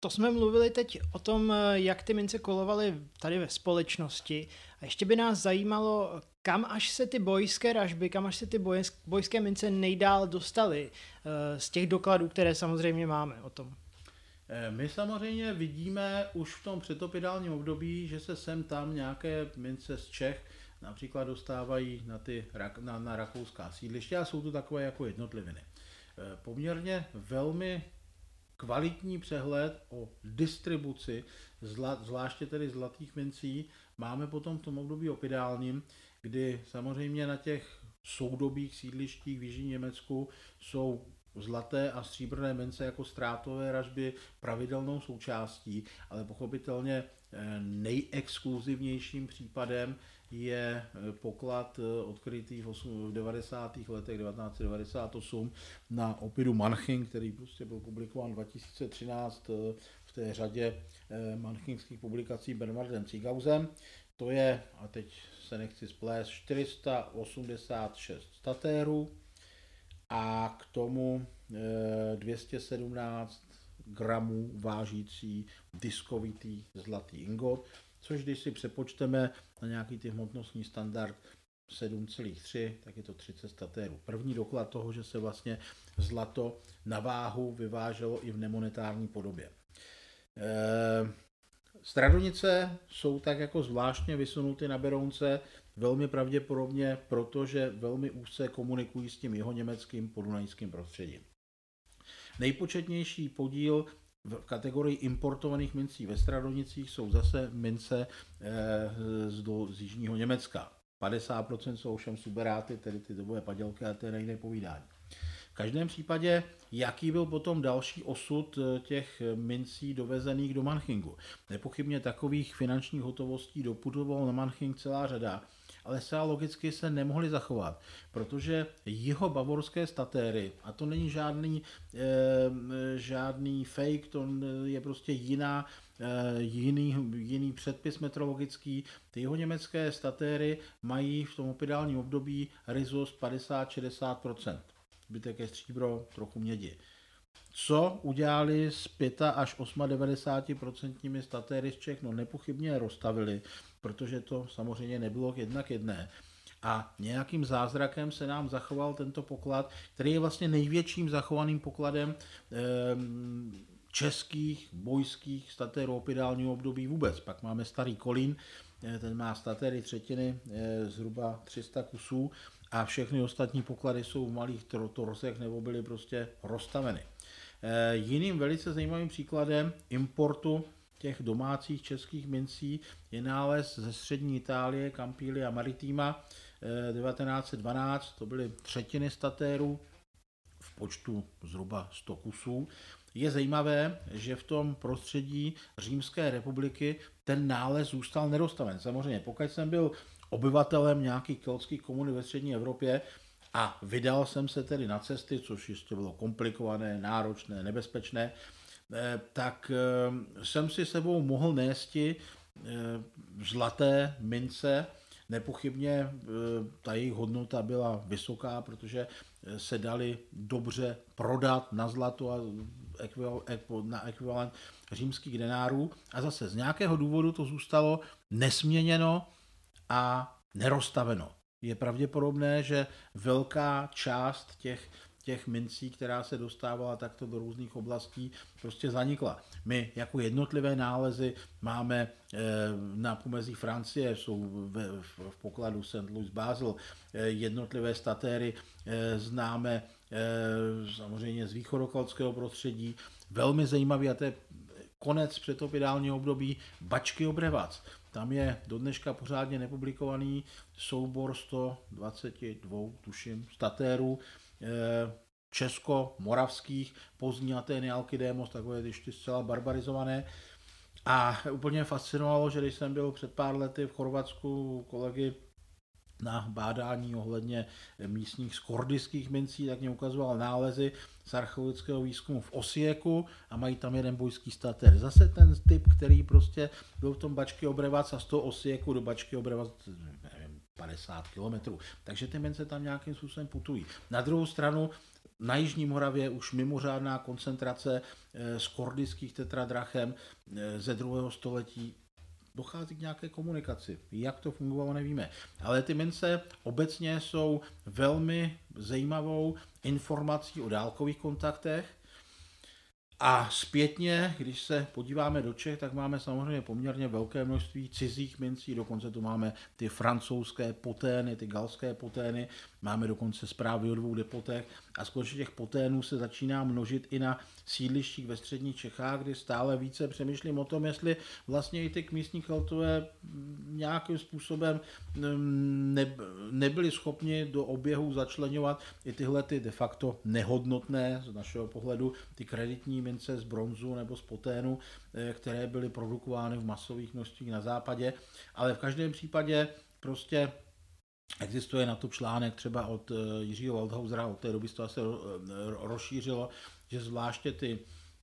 to jsme mluvili teď o tom, jak ty mince kolovaly tady ve společnosti. A ještě by nás zajímalo, kam až se ty bojské ražby, kam až se ty bojské mince nejdál dostaly z těch dokladů, které samozřejmě máme o tom. Eh, my samozřejmě vidíme už v tom předopidálním období, že se sem tam nějaké mince z Čech například dostávají na, ty, na, na rakouská sídliště a jsou to takové jako jednotliviny. Eh, poměrně velmi kvalitní přehled o distribuci, zla, zvláště tedy zlatých mincí, máme potom v tom období opidálním, kdy samozřejmě na těch soudobých sídlištích v Jižním Německu jsou zlaté a stříbrné mince jako ztrátové ražby pravidelnou součástí, ale pochopitelně eh, nejexkluzivnějším případem je eh, poklad eh, odkrytý v 90. letech 1998 na opidu Manching, který prostě byl publikován 2013 v té řadě manchingských publikací Bernardem Cigausem. To je, a teď se nechci splést, 486 statérů, a k tomu 217 eh, gramů vážící diskovitý zlatý ingot, což když si přepočteme na nějaký ty hmotnostní standard 7,3, tak je to 30 statérů. První doklad toho, že se vlastně zlato na váhu vyváželo i v nemonetární podobě. E, Stradonice jsou tak jako zvláštně vysunuty na Berounce, velmi pravděpodobně, protože velmi úzce komunikují s tím jeho německým podunajským prostředím. Nejpočetnější podíl v kategorii importovaných mincí ve Stradonicích jsou zase mince eh, z, do, z jižního Německa. 50% jsou ovšem suberáty, tedy ty dobové padělky, a to je nejde povídání. V každém případě, jaký byl potom další osud eh, těch mincí dovezených do Manchingu? Nepochybně takových finančních hotovostí doputoval na Manching celá řada, ale zcela logicky se nemohli zachovat, protože jeho bavorské statéry, a to není žádný, e, žádný fake, to je prostě jiná, e, jiný, jiný předpis metrologický, ty jeho německé statéry mají v tom opidálním období rizost 50-60%. Zbytek je stříbro, trochu mědi. Co udělali s 5 až 98% statéry z Čech? No nepochybně rozstavili, protože to samozřejmě nebylo jednak jedné. A nějakým zázrakem se nám zachoval tento poklad, který je vlastně největším zachovaným pokladem ehm, českých bojských statérů opidálního období vůbec. Pak máme starý Kolín, eh, ten má statéry třetiny eh, zhruba 300 kusů a všechny ostatní poklady jsou v malých torsech nebo byly prostě rozstaveny. Eh, jiným velice zajímavým příkladem importu těch domácích českých mincí je nález ze střední Itálie, Campiglia Maritima 1912, eh, to byly třetiny statérů v počtu zhruba 100 kusů. Je zajímavé, že v tom prostředí Římské republiky ten nález zůstal nedostaven. Samozřejmě, pokud jsem byl obyvatelem nějakých keltských komunit ve střední Evropě, a vydal jsem se tedy na cesty, což jistě bylo komplikované, náročné, nebezpečné, tak eh, jsem si sebou mohl nésti eh, zlaté mince, Nepochybně ta jejich hodnota byla vysoká, protože se dali dobře prodat na zlato a na ekvivalent římských denárů. A zase z nějakého důvodu to zůstalo nesměněno a nerozstaveno. Je pravděpodobné, že velká část těch těch mincí, která se dostávala takto do různých oblastí, prostě zanikla. My jako jednotlivé nálezy máme eh, na pomezí Francie, jsou v pokladu St. Louis Basel, eh, jednotlivé statéry eh, známe samozřejmě z východokalského prostředí. Velmi zajímavý, a to je konec předopidálního období, Bačky obrevac. Tam je do dneška pořádně nepublikovaný soubor 122, tuším, statérů česko-moravských, pozdní Atény, Alkydémos, takové ty zcela barbarizované. A úplně fascinovalo, že když jsem byl před pár lety v Chorvatsku kolegy na bádání ohledně místních skordických mincí, tak mě ukazoval nálezy z archeologického výzkumu v Osieku a mají tam jeden bojský stater. Zase ten typ, který prostě byl v tom Bačky obrevac a z toho Osieku do Bačky obrevac, 50 kilometrů. Takže ty mince tam nějakým způsobem putují. Na druhou stranu na Jižní Moravě už mimořádná koncentrace z kordických tetradrachem ze druhého století dochází k nějaké komunikaci. Jak to fungovalo, nevíme. Ale ty mince obecně jsou velmi zajímavou informací o dálkových kontaktech, a zpětně, když se podíváme do Čech, tak máme samozřejmě poměrně velké množství cizích mincí, dokonce tu máme ty francouzské potény, ty galské potény, máme dokonce zprávy o dvou depotech a skutečně těch poténů se začíná množit i na sídlištích ve středních Čechách, kdy stále více přemýšlím o tom, jestli vlastně i ty místní keltové nějakým způsobem mm, ne, nebyli schopni do oběhu začlenovat i tyhle ty de facto nehodnotné z našeho pohledu ty kreditní mince z bronzu nebo z poténu, eh, které byly produkovány v masových množstvích na západě, ale v každém případě prostě Existuje na to článek třeba od eh, Jiřího Waldhausera, od té doby se to asi rozšířilo, že zvláště ty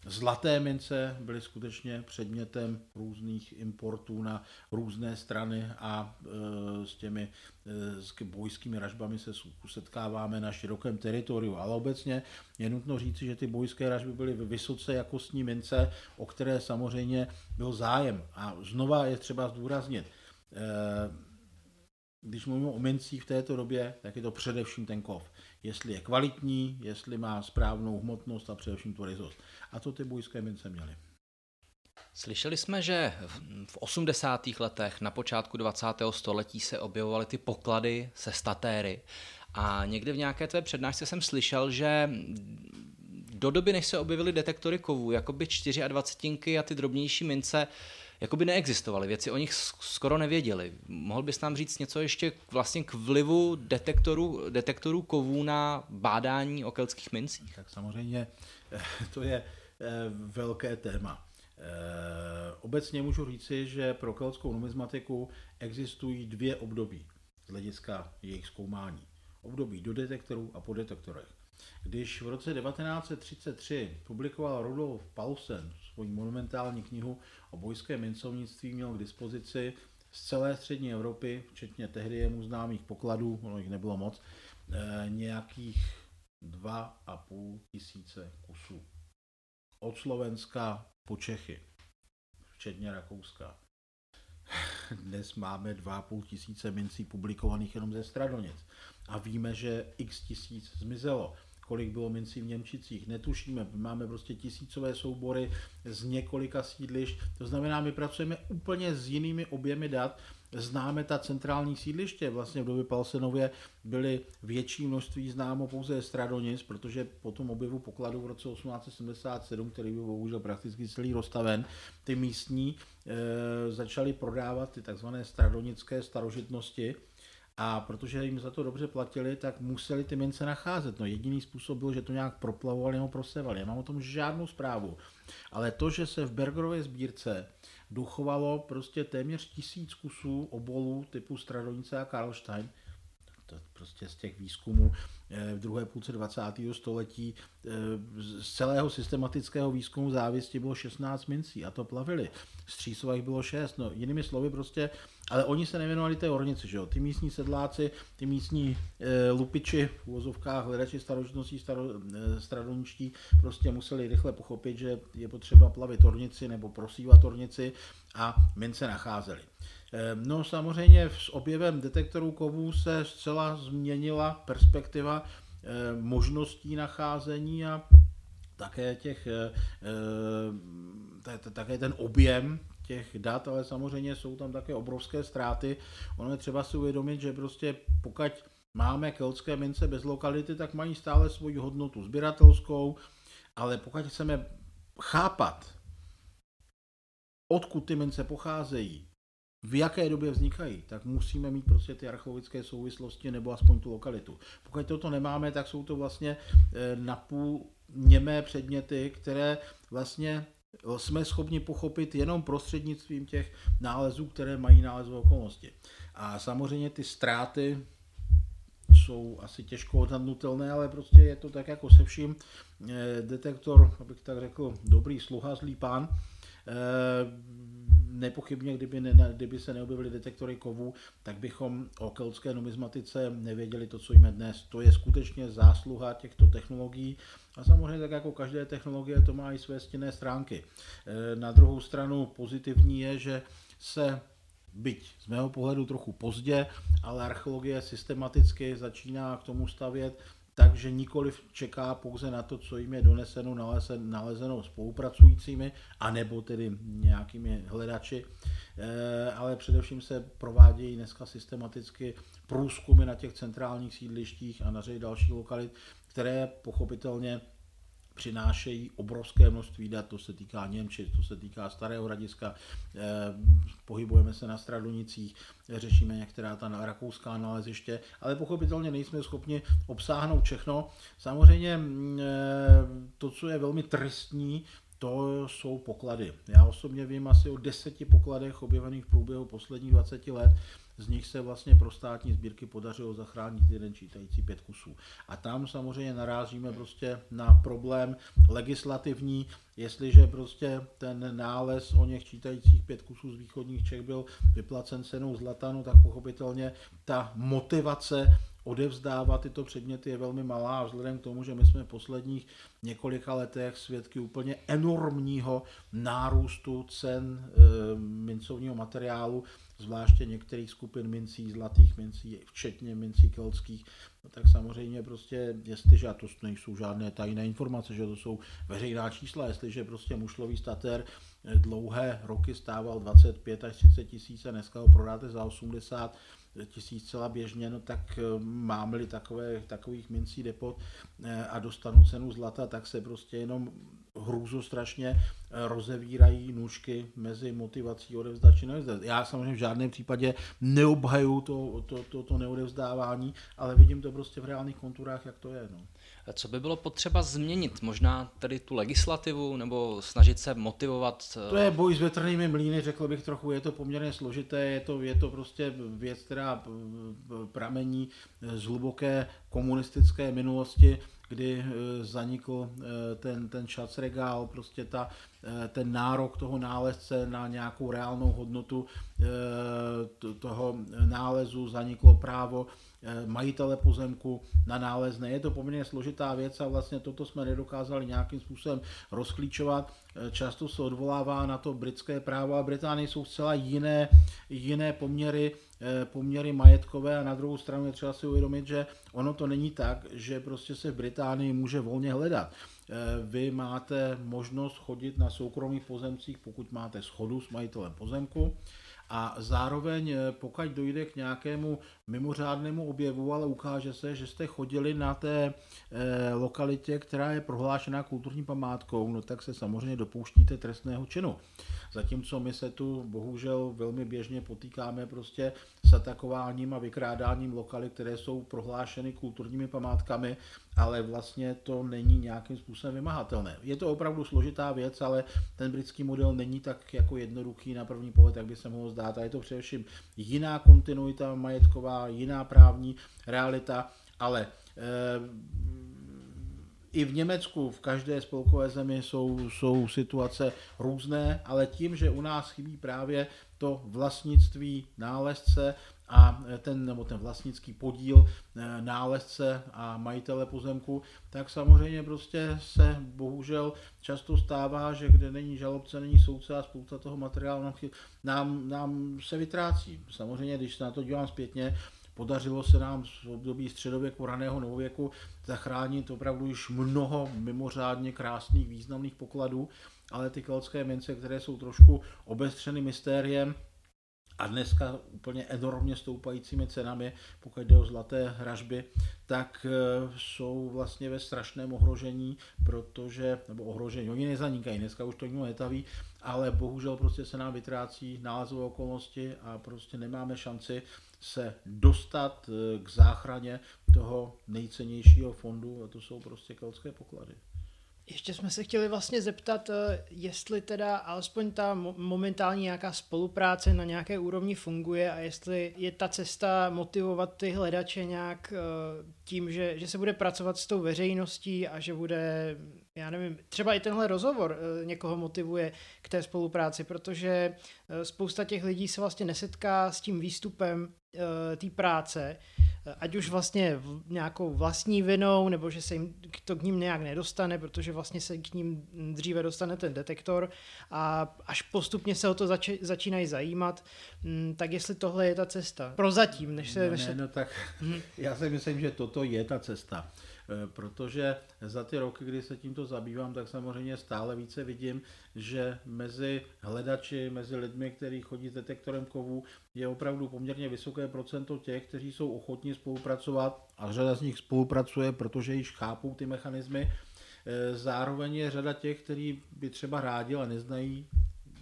Zlaté mince byly skutečně předmětem různých importů na různé strany a e, s těmi e, s bojskými ražbami se setkáváme na širokém teritoriu. Ale obecně je nutno říci, že ty bojské ražby byly vysoce jakostní mince, o které samozřejmě byl zájem. A znova je třeba zdůraznit, e, když mluvíme o mincích v této době, tak je to především ten kov. Jestli je kvalitní, jestli má správnou hmotnost a především tvorizost. A to ty bojské mince měly. Slyšeli jsme, že v 80. letech, na počátku 20. století se objevovaly ty poklady se statéry. A někde v nějaké tvé přednášce jsem slyšel, že do doby, než se objevily detektory kovů, jako by 24 a ty drobnější mince, jako by neexistovaly, věci o nich skoro nevěděli. Mohl bys nám říct něco ještě vlastně k vlivu detektorů, detektorů kovů na bádání o keltských mincích? Tak samozřejmě to je eh, velké téma. Eh, obecně můžu říci, že pro keltskou numizmatiku existují dvě období z hlediska jejich zkoumání. Období do detektorů a po detektorech. Když v roce 1933 publikoval Rudolf Paulsen svoji monumentální knihu o bojském mincovnictví, měl k dispozici z celé střední Evropy, včetně tehdy jemu známých pokladů, ono jich nebylo moc, eh, nějakých dva a půl tisíce kusů. Od Slovenska po Čechy, včetně Rakouska. Dnes máme 2,5 tisíce mincí publikovaných jenom ze Stradonic. A víme, že x tisíc zmizelo kolik bylo mincí v Němčicích, netušíme, máme prostě tisícové soubory z několika sídlišť, to znamená, my pracujeme úplně s jinými objemy dat, známe ta centrální sídliště, vlastně v době Palsenově byly větší množství známo pouze Stradonic, protože po tom objevu pokladu v roce 1877, který byl bohužel prakticky celý rozstaven, ty místní e, začali prodávat ty takzvané stradonické starožitnosti, a protože jim za to dobře platili, tak museli ty mince nacházet. No jediný způsob byl, že to nějak proplavovali nebo prosevali. Já mám o tom žádnou zprávu. Ale to, že se v Bergerově sbírce dochovalo prostě téměř tisíc kusů obolů typu Stradonice a Karlstein, to prostě z těch výzkumů eh, v druhé půlce 20. století eh, z celého systematického výzkumu závisti bylo 16 mincí a to plavili. Střísových bylo 6. No, jinými slovy prostě ale oni se nevěnovali té ornici, že jo? Ty místní sedláci, ty místní e, lupiči v úvozovkách, hledači starožitností, staro, stradoničtí, prostě museli rychle pochopit, že je potřeba plavit ornici nebo prosívat ornici a mince nacházeli. E, no samozřejmě s objevem detektorů kovů se zcela změnila perspektiva e, možností nacházení a také těch, e, e, také ten objem těch dat, ale samozřejmě jsou tam také obrovské ztráty. Ono je třeba si uvědomit, že prostě pokud máme keltské mince bez lokality, tak mají stále svoji hodnotu sběratelskou, ale pokud chceme chápat, odkud ty mince pocházejí, v jaké době vznikají, tak musíme mít prostě ty archeologické souvislosti nebo aspoň tu lokalitu. Pokud toto nemáme, tak jsou to vlastně eh, napůl němé předměty, které vlastně jsme schopni pochopit jenom prostřednictvím těch nálezů, které mají nálezové okolnosti. A samozřejmě ty ztráty jsou asi těžko odhadnutelné, ale prostě je to tak jako se vším. Eh, detektor, abych tak řekl, dobrý sluha, zlý pán. Nepochybně, kdyby, ne, kdyby se neobjevily detektory kovů, tak bychom o keltské numizmatice nevěděli to, co jíme dnes. To je skutečně zásluha těchto technologií a samozřejmě tak jako každé technologie to má i své stinné stránky. E, na druhou stranu pozitivní je, že se byť z mého pohledu trochu pozdě, ale archeologie systematicky začíná k tomu stavět takže nikoliv čeká pouze na to, co jim je doneseno, nalezen, nalezeno spolupracujícími, anebo tedy nějakými hledači, eh, ale především se provádějí dneska systematicky průzkumy na těch centrálních sídlištích a na řadě dalších lokalit, které pochopitelně přinášejí obrovské množství dat, to se týká Němčic, to se týká Starého hradiska, eh, pohybujeme se na Stradonicích, řešíme některá ta rakouská naleziště, ale pochopitelně nejsme schopni obsáhnout všechno. Samozřejmě mm, eh, to, co je velmi tristní, to jsou poklady. Já osobně vím asi o deseti pokladech objevených v průběhu posledních 20 let, z nich se vlastně pro státní sbírky podařilo zachránit jeden čítající pět kusů. A tam samozřejmě narážíme prostě na problém legislativní, jestliže prostě ten nález o něch čítajících pět kusů z východních Čech byl vyplacen cenou zlatanu, tak pochopitelně ta motivace odevzdávat tyto předměty je velmi malá vzhledem k tomu, že my jsme v posledních několika letech svědky úplně enormního nárůstu cen e, mincovního materiálu, zvláště některých skupin mincí, zlatých mincí, včetně mincí keltských, no tak samozřejmě prostě, jestliže, a to nejsou žádné tajné informace, že to jsou veřejná čísla, jestliže prostě mušlový stater eh, dlouhé roky stával 25 až 30 tisíc a dneska ho prodáte za 80, tisíc celá běžně, no tak eh, máme-li takové, takových mincí depot eh, a dostanu cenu zlata, tak se prostě jenom hrůzo strašně eh, rozevírají nůžky mezi motivací odevzdat či neodevzdat. Já samozřejmě v žádném případě neobhaju to, to, to, to neodevzdávání, ale vidím to prostě v reálných konturách, jak to je. No. Co by bylo potřeba změnit? Možná tedy tu legislativu nebo snažit se motivovat? To je boj s větrnými mlýny, řekl bych trochu, je to poměrně složité, je to, je to prostě věc, která pramení z hluboké komunistické minulosti, kdy eh, zanikl eh, ten, ten šacregál, prostě ta, eh, ten nárok toho nálezce na nějakou reálnou hodnotu toho nálezu, zaniklo právo majitele pozemku na nálezné. Je to poměrně složitá věc a vlastně toto jsme nedokázali nějakým způsobem rozklíčovat. Často se odvolává na to britské právo a Británii jsou zcela jiné, jiné poměry Eh, poměry majetkové a na druhou stranu je třeba si uvědomit, že ono to není tak, že prostě se v Británii může volně hledat. Eh, vy máte možnost chodit na soukromých pozemcích, pokud máte schodu s majitelem pozemku a zároveň eh, pokud dojde k nějakému mimořádnému objevu, ale ukáže se, že jste chodili na té lokalitě, která je prohlášená kulturní památkou, no tak se samozřejmě dopouštíte trestného činu. Zatímco my se tu bohužel velmi běžně potýkáme prostě s atakováním a vykrádáním lokalit, které jsou prohlášeny kulturními památkami, ale vlastně to není nějakým způsobem vymahatelné. Je to opravdu složitá věc, ale ten britský model není tak jako jednoduchý na první pohled, jak by se mohlo zdát. A je to především jiná kontinuita majetková, jiná právní realita, ale eh, i v Německu, v každé spolkové zemi jsou, jsou situace různé, ale tím, že u nás chybí právě to vlastnictví nálezce a ten, nebo ten vlastnický podíl eh, nálezce a majitele pozemku, tak samozřejmě prostě se bohužel často stává, že kde není žalobce, není soudce a spousta toho materiálu nám, nám, nám se vytrácí. Samozřejmě, když se na to dívám zpětně, Podařilo se nám v období středověku, raného novověku zachránit opravdu již mnoho mimořádně krásných, významných pokladů, ale ty keltské mince, které jsou trošku obestřeny mystériem, a dneska úplně enormně stoupajícími cenami, pokud jde o zlaté hražby, tak e, jsou vlastně ve strašném ohrožení, protože, nebo ohrožení, oni nezanikají, dneska už to nikdo netaví, ale bohužel prostě se nám vytrácí nálezové okolnosti a prostě nemáme šanci se dostat eh, k záchraně toho nejcennějšího fondu a to jsou prostě keltské poklady. Ještě jsme se chtěli vlastně zeptat, eh, jestli teda alespoň ta momentální nějaká spolupráce na nějaké úrovni funguje a jestli je ta cesta motivovat ty hledače nějak eh, tím, že, že se bude pracovat s tou veřejností a že bude, já nevím, třeba i tenhle rozhovor eh, někoho motivuje k té spolupráci, protože spousta těch lidí se vlastně nesetká s tím výstupem té práce, ať už vlastně nějakou vlastní vinou, nebo že se jim to k ním nějak nedostane, protože vlastně se k ním dříve dostane ten detektor a až postupně se o to zač- začínají zajímat, mm, tak jestli tohle je ta cesta. Prozatím, než se... No, ne, no tak hmm. já si myslím, že toto je ta cesta. Eh, protože za ty roky, kdy se tímto zabývám, tak samozřejmě stále více vidím, že mezi hledači, mezi lidmi, kteří chodí s detektorem kovů, je opravdu poměrně vysoké procento těch, kteří jsou ochotní spolupracovat a řada z nich spolupracuje, protože již chápou ty mechanismy. Eh, zároveň je řada těch, kteří by třeba rádi, ale neznají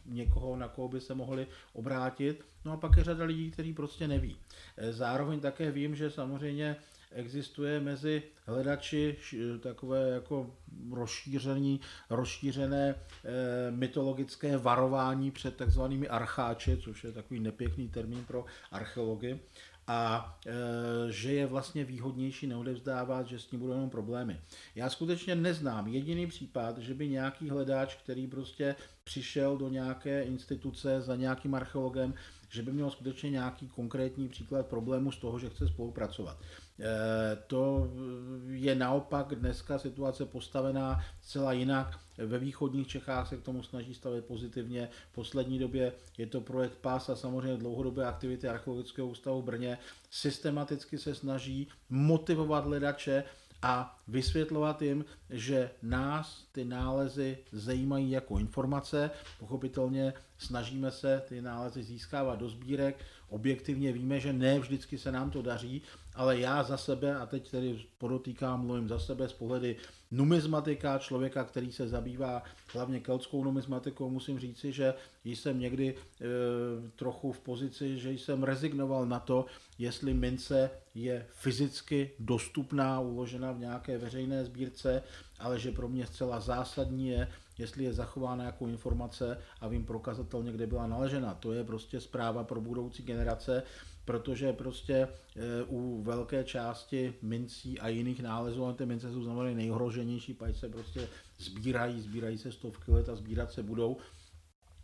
někoho, na koho by se mohli obrátit. No a pak je řada lidí, kteří prostě neví. Eh, zároveň také vím, že samozřejmě existuje mezi hledači takové jako rozšířený, rozšířené e, mytologické varování před takzvanými archáči, což je takový nepěkný termín pro archeology, a e, že je vlastně výhodnější neodevzdávat, že s tím budou jenom problémy. Já skutečně neznám jediný případ, že by nějaký hledáč, který prostě přišel do nějaké instituce za nějakým archeologem, že by měl skutečně nějaký konkrétní příklad problému z toho, že chce spolupracovat. Eh, to je naopak dneska situace postavená zcela jinak. Ve východních Čechách se k tomu snaží stavět pozitivně. V poslední době je to projekt PAS a samozřejmě dlouhodobé aktivity Archeologického ústavu v Brně. Systematicky se snaží motivovat hledače a vysvětlovat jim, že nás ty nálezy zajímají jako informace. Pochopitelně snažíme se ty nálezy získávat do sbírek. Objektivně víme, že ne vždycky se nám to daří, ale já za sebe, a teď tedy podotýkám, mluvím za sebe z pohledy numizmatika, člověka, který se zabývá hlavně keltskou numizmatikou, musím říci, že jsem někdy e, trochu v pozici, že jsem rezignoval na to, jestli mince je fyzicky dostupná, uložena v nějaké veřejné sbírce, ale že pro mě zcela zásadní je, jestli je zachována jako informace a vím prokazatelně, kde byla naležena. To je prostě zpráva pro budoucí generace protože prostě e, u velké části mincí a jiných nálezů, ale ty mince jsou znamená nejhroženější, pač se prostě sbírají, sbírají se stovky let a sbírat se budou,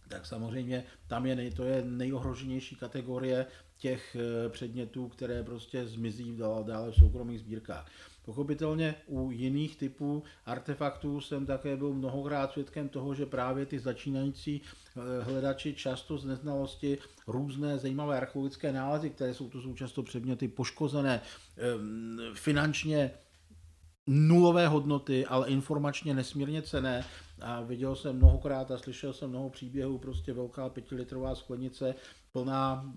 tak samozřejmě tam je, nej, to je nejohroženější kategorie těch e, předmětů, které prostě zmizí dále v soukromých sbírkách. Pochopitelně u jiných typů artefaktů jsem také byl mnohokrát svědkem toho, že právě ty začínající eh, hledači často z neznalosti různé zajímavé archeologické nálezy, které jsou to jsou předměty poškozené, ehm, finančně nulové hodnoty, ale informačně nesmírně cené. A viděl jsem mnohokrát a slyšel jsem mnoho příběhů, prostě velká pětilitrová sklenice plná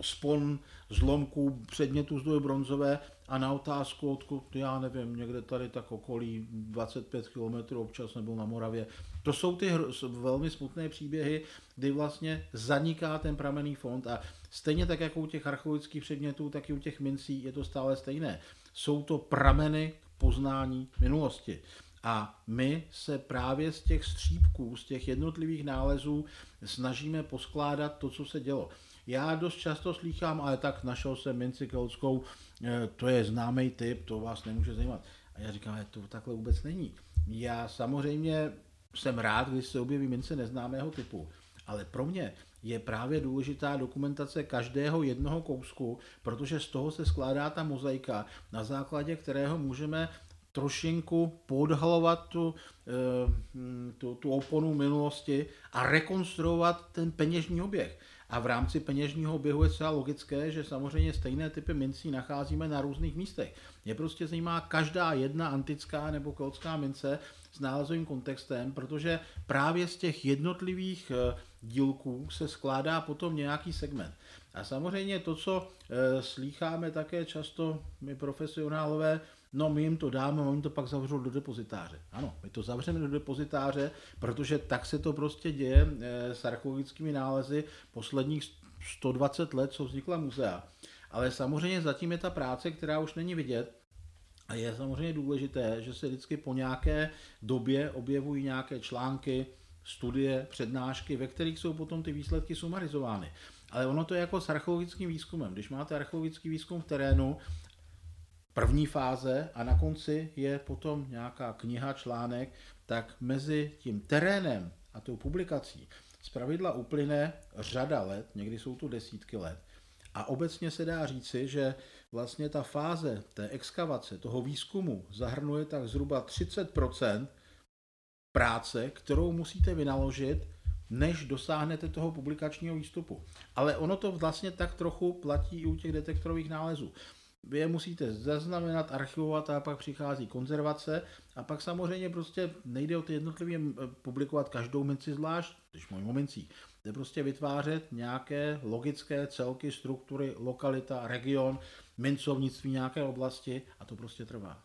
spon zlomků předmětů zdroje bronzové a na otázku, odkud, já nevím, někde tady tak okolí 25 km občas nebo na Moravě. To jsou ty velmi smutné příběhy, kdy vlastně zaniká ten pramenný fond a stejně tak jako u těch archeologických předmětů, tak i u těch mincí je to stále stejné. Jsou to prameny poznání minulosti. A my se právě z těch střípků, z těch jednotlivých nálezů snažíme poskládat to, co se dělo. Já dost často slýchám, ale tak našel jsem minci keltskou, to je známý typ, to vás nemůže zajímat. A já říkám, to takhle vůbec není. Já samozřejmě jsem rád, když se objeví mince neznámého typu, ale pro mě je právě důležitá dokumentace každého jednoho kousku, protože z toho se skládá ta mozaika, na základě kterého můžeme trošinku podhalovat tu, eh, tu, tu oponu minulosti a rekonstruovat ten peněžní oběh. A v rámci peněžního oběhu je celá logické, že samozřejmě stejné typy mincí nacházíme na různých místech. Mě prostě zajímá každá jedna antická nebo keltská mince s nálezovým kontextem, protože právě z těch jednotlivých eh, dílků se skládá potom nějaký segment. A samozřejmě to, co e, slýcháme také často my profesionálové, no my jim to dáme, oni to pak zavřou do depozitáře. Ano, my to zavřeme do depozitáře, protože tak se to prostě děje e, s archeologickými nálezy posledních 120 let, co vznikla muzea. Ale samozřejmě zatím je ta práce, která už není vidět, A je samozřejmě důležité, že se vždycky po nějaké době objevují nějaké články, studie, přednášky, ve kterých jsou potom ty výsledky sumarizovány. Ale ono to je jako s archeologickým výzkumem. Když máte archeologický výzkum v terénu, první fáze a na konci je potom nějaká kniha, článek, tak mezi tím terénem a tou publikací zpravidla uplyne řada let, někdy jsou to desítky let. A obecně se dá říci, že vlastně ta fáze té exkavace, toho výzkumu zahrnuje tak zhruba 30% práce, kterou musíte vynaložit, než dosáhnete toho publikačního výstupu. Ale ono to vlastně tak trochu platí i u těch detektorových nálezů. Vy je musíte zaznamenat, archivovat a pak přichází konzervace a pak samozřejmě prostě nejde o ty jednotlivě publikovat každou minci zvlášť, když můj mincí. Jde prostě vytvářet nějaké logické celky, struktury, lokalita, region, mincovnictví nějaké oblasti a to prostě trvá.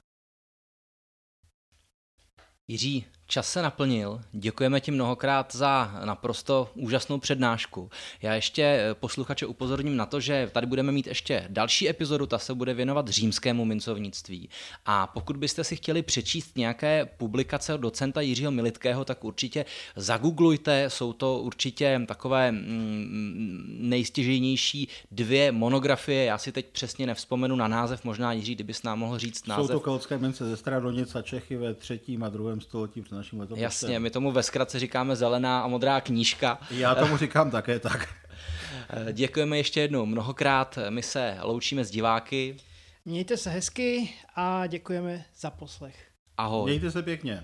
Jiří, Čas se naplnil. Děkujeme ti mnohokrát za naprosto úžasnou přednášku. Já ještě eh, posluchače upozorním na to, že tady budeme mít ještě další epizodu, ta se bude věnovat římskému mincovnictví. A pokud byste si chtěli přečíst nějaké publikace od docenta Jiřího Militkého, tak určitě zagooglujte, jsou to určitě takové mm, nejstěžejnější dvě monografie, já si teď přesně nevzpomenu na název, možná Jiří, kdybys nám mohl říct název. Jsou to keltské mince ze Stradonic a Čechy ve třetím a druhém století naším letopisem. Jasně, my tomu ve zkratce říkáme zelená a modrá knížka. Já tomu říkám také tak. Děkujeme ještě jednou mnohokrát, my se loučíme s diváky. Mějte se hezky a děkujeme za poslech. Ahoj. Mějte se pěkně.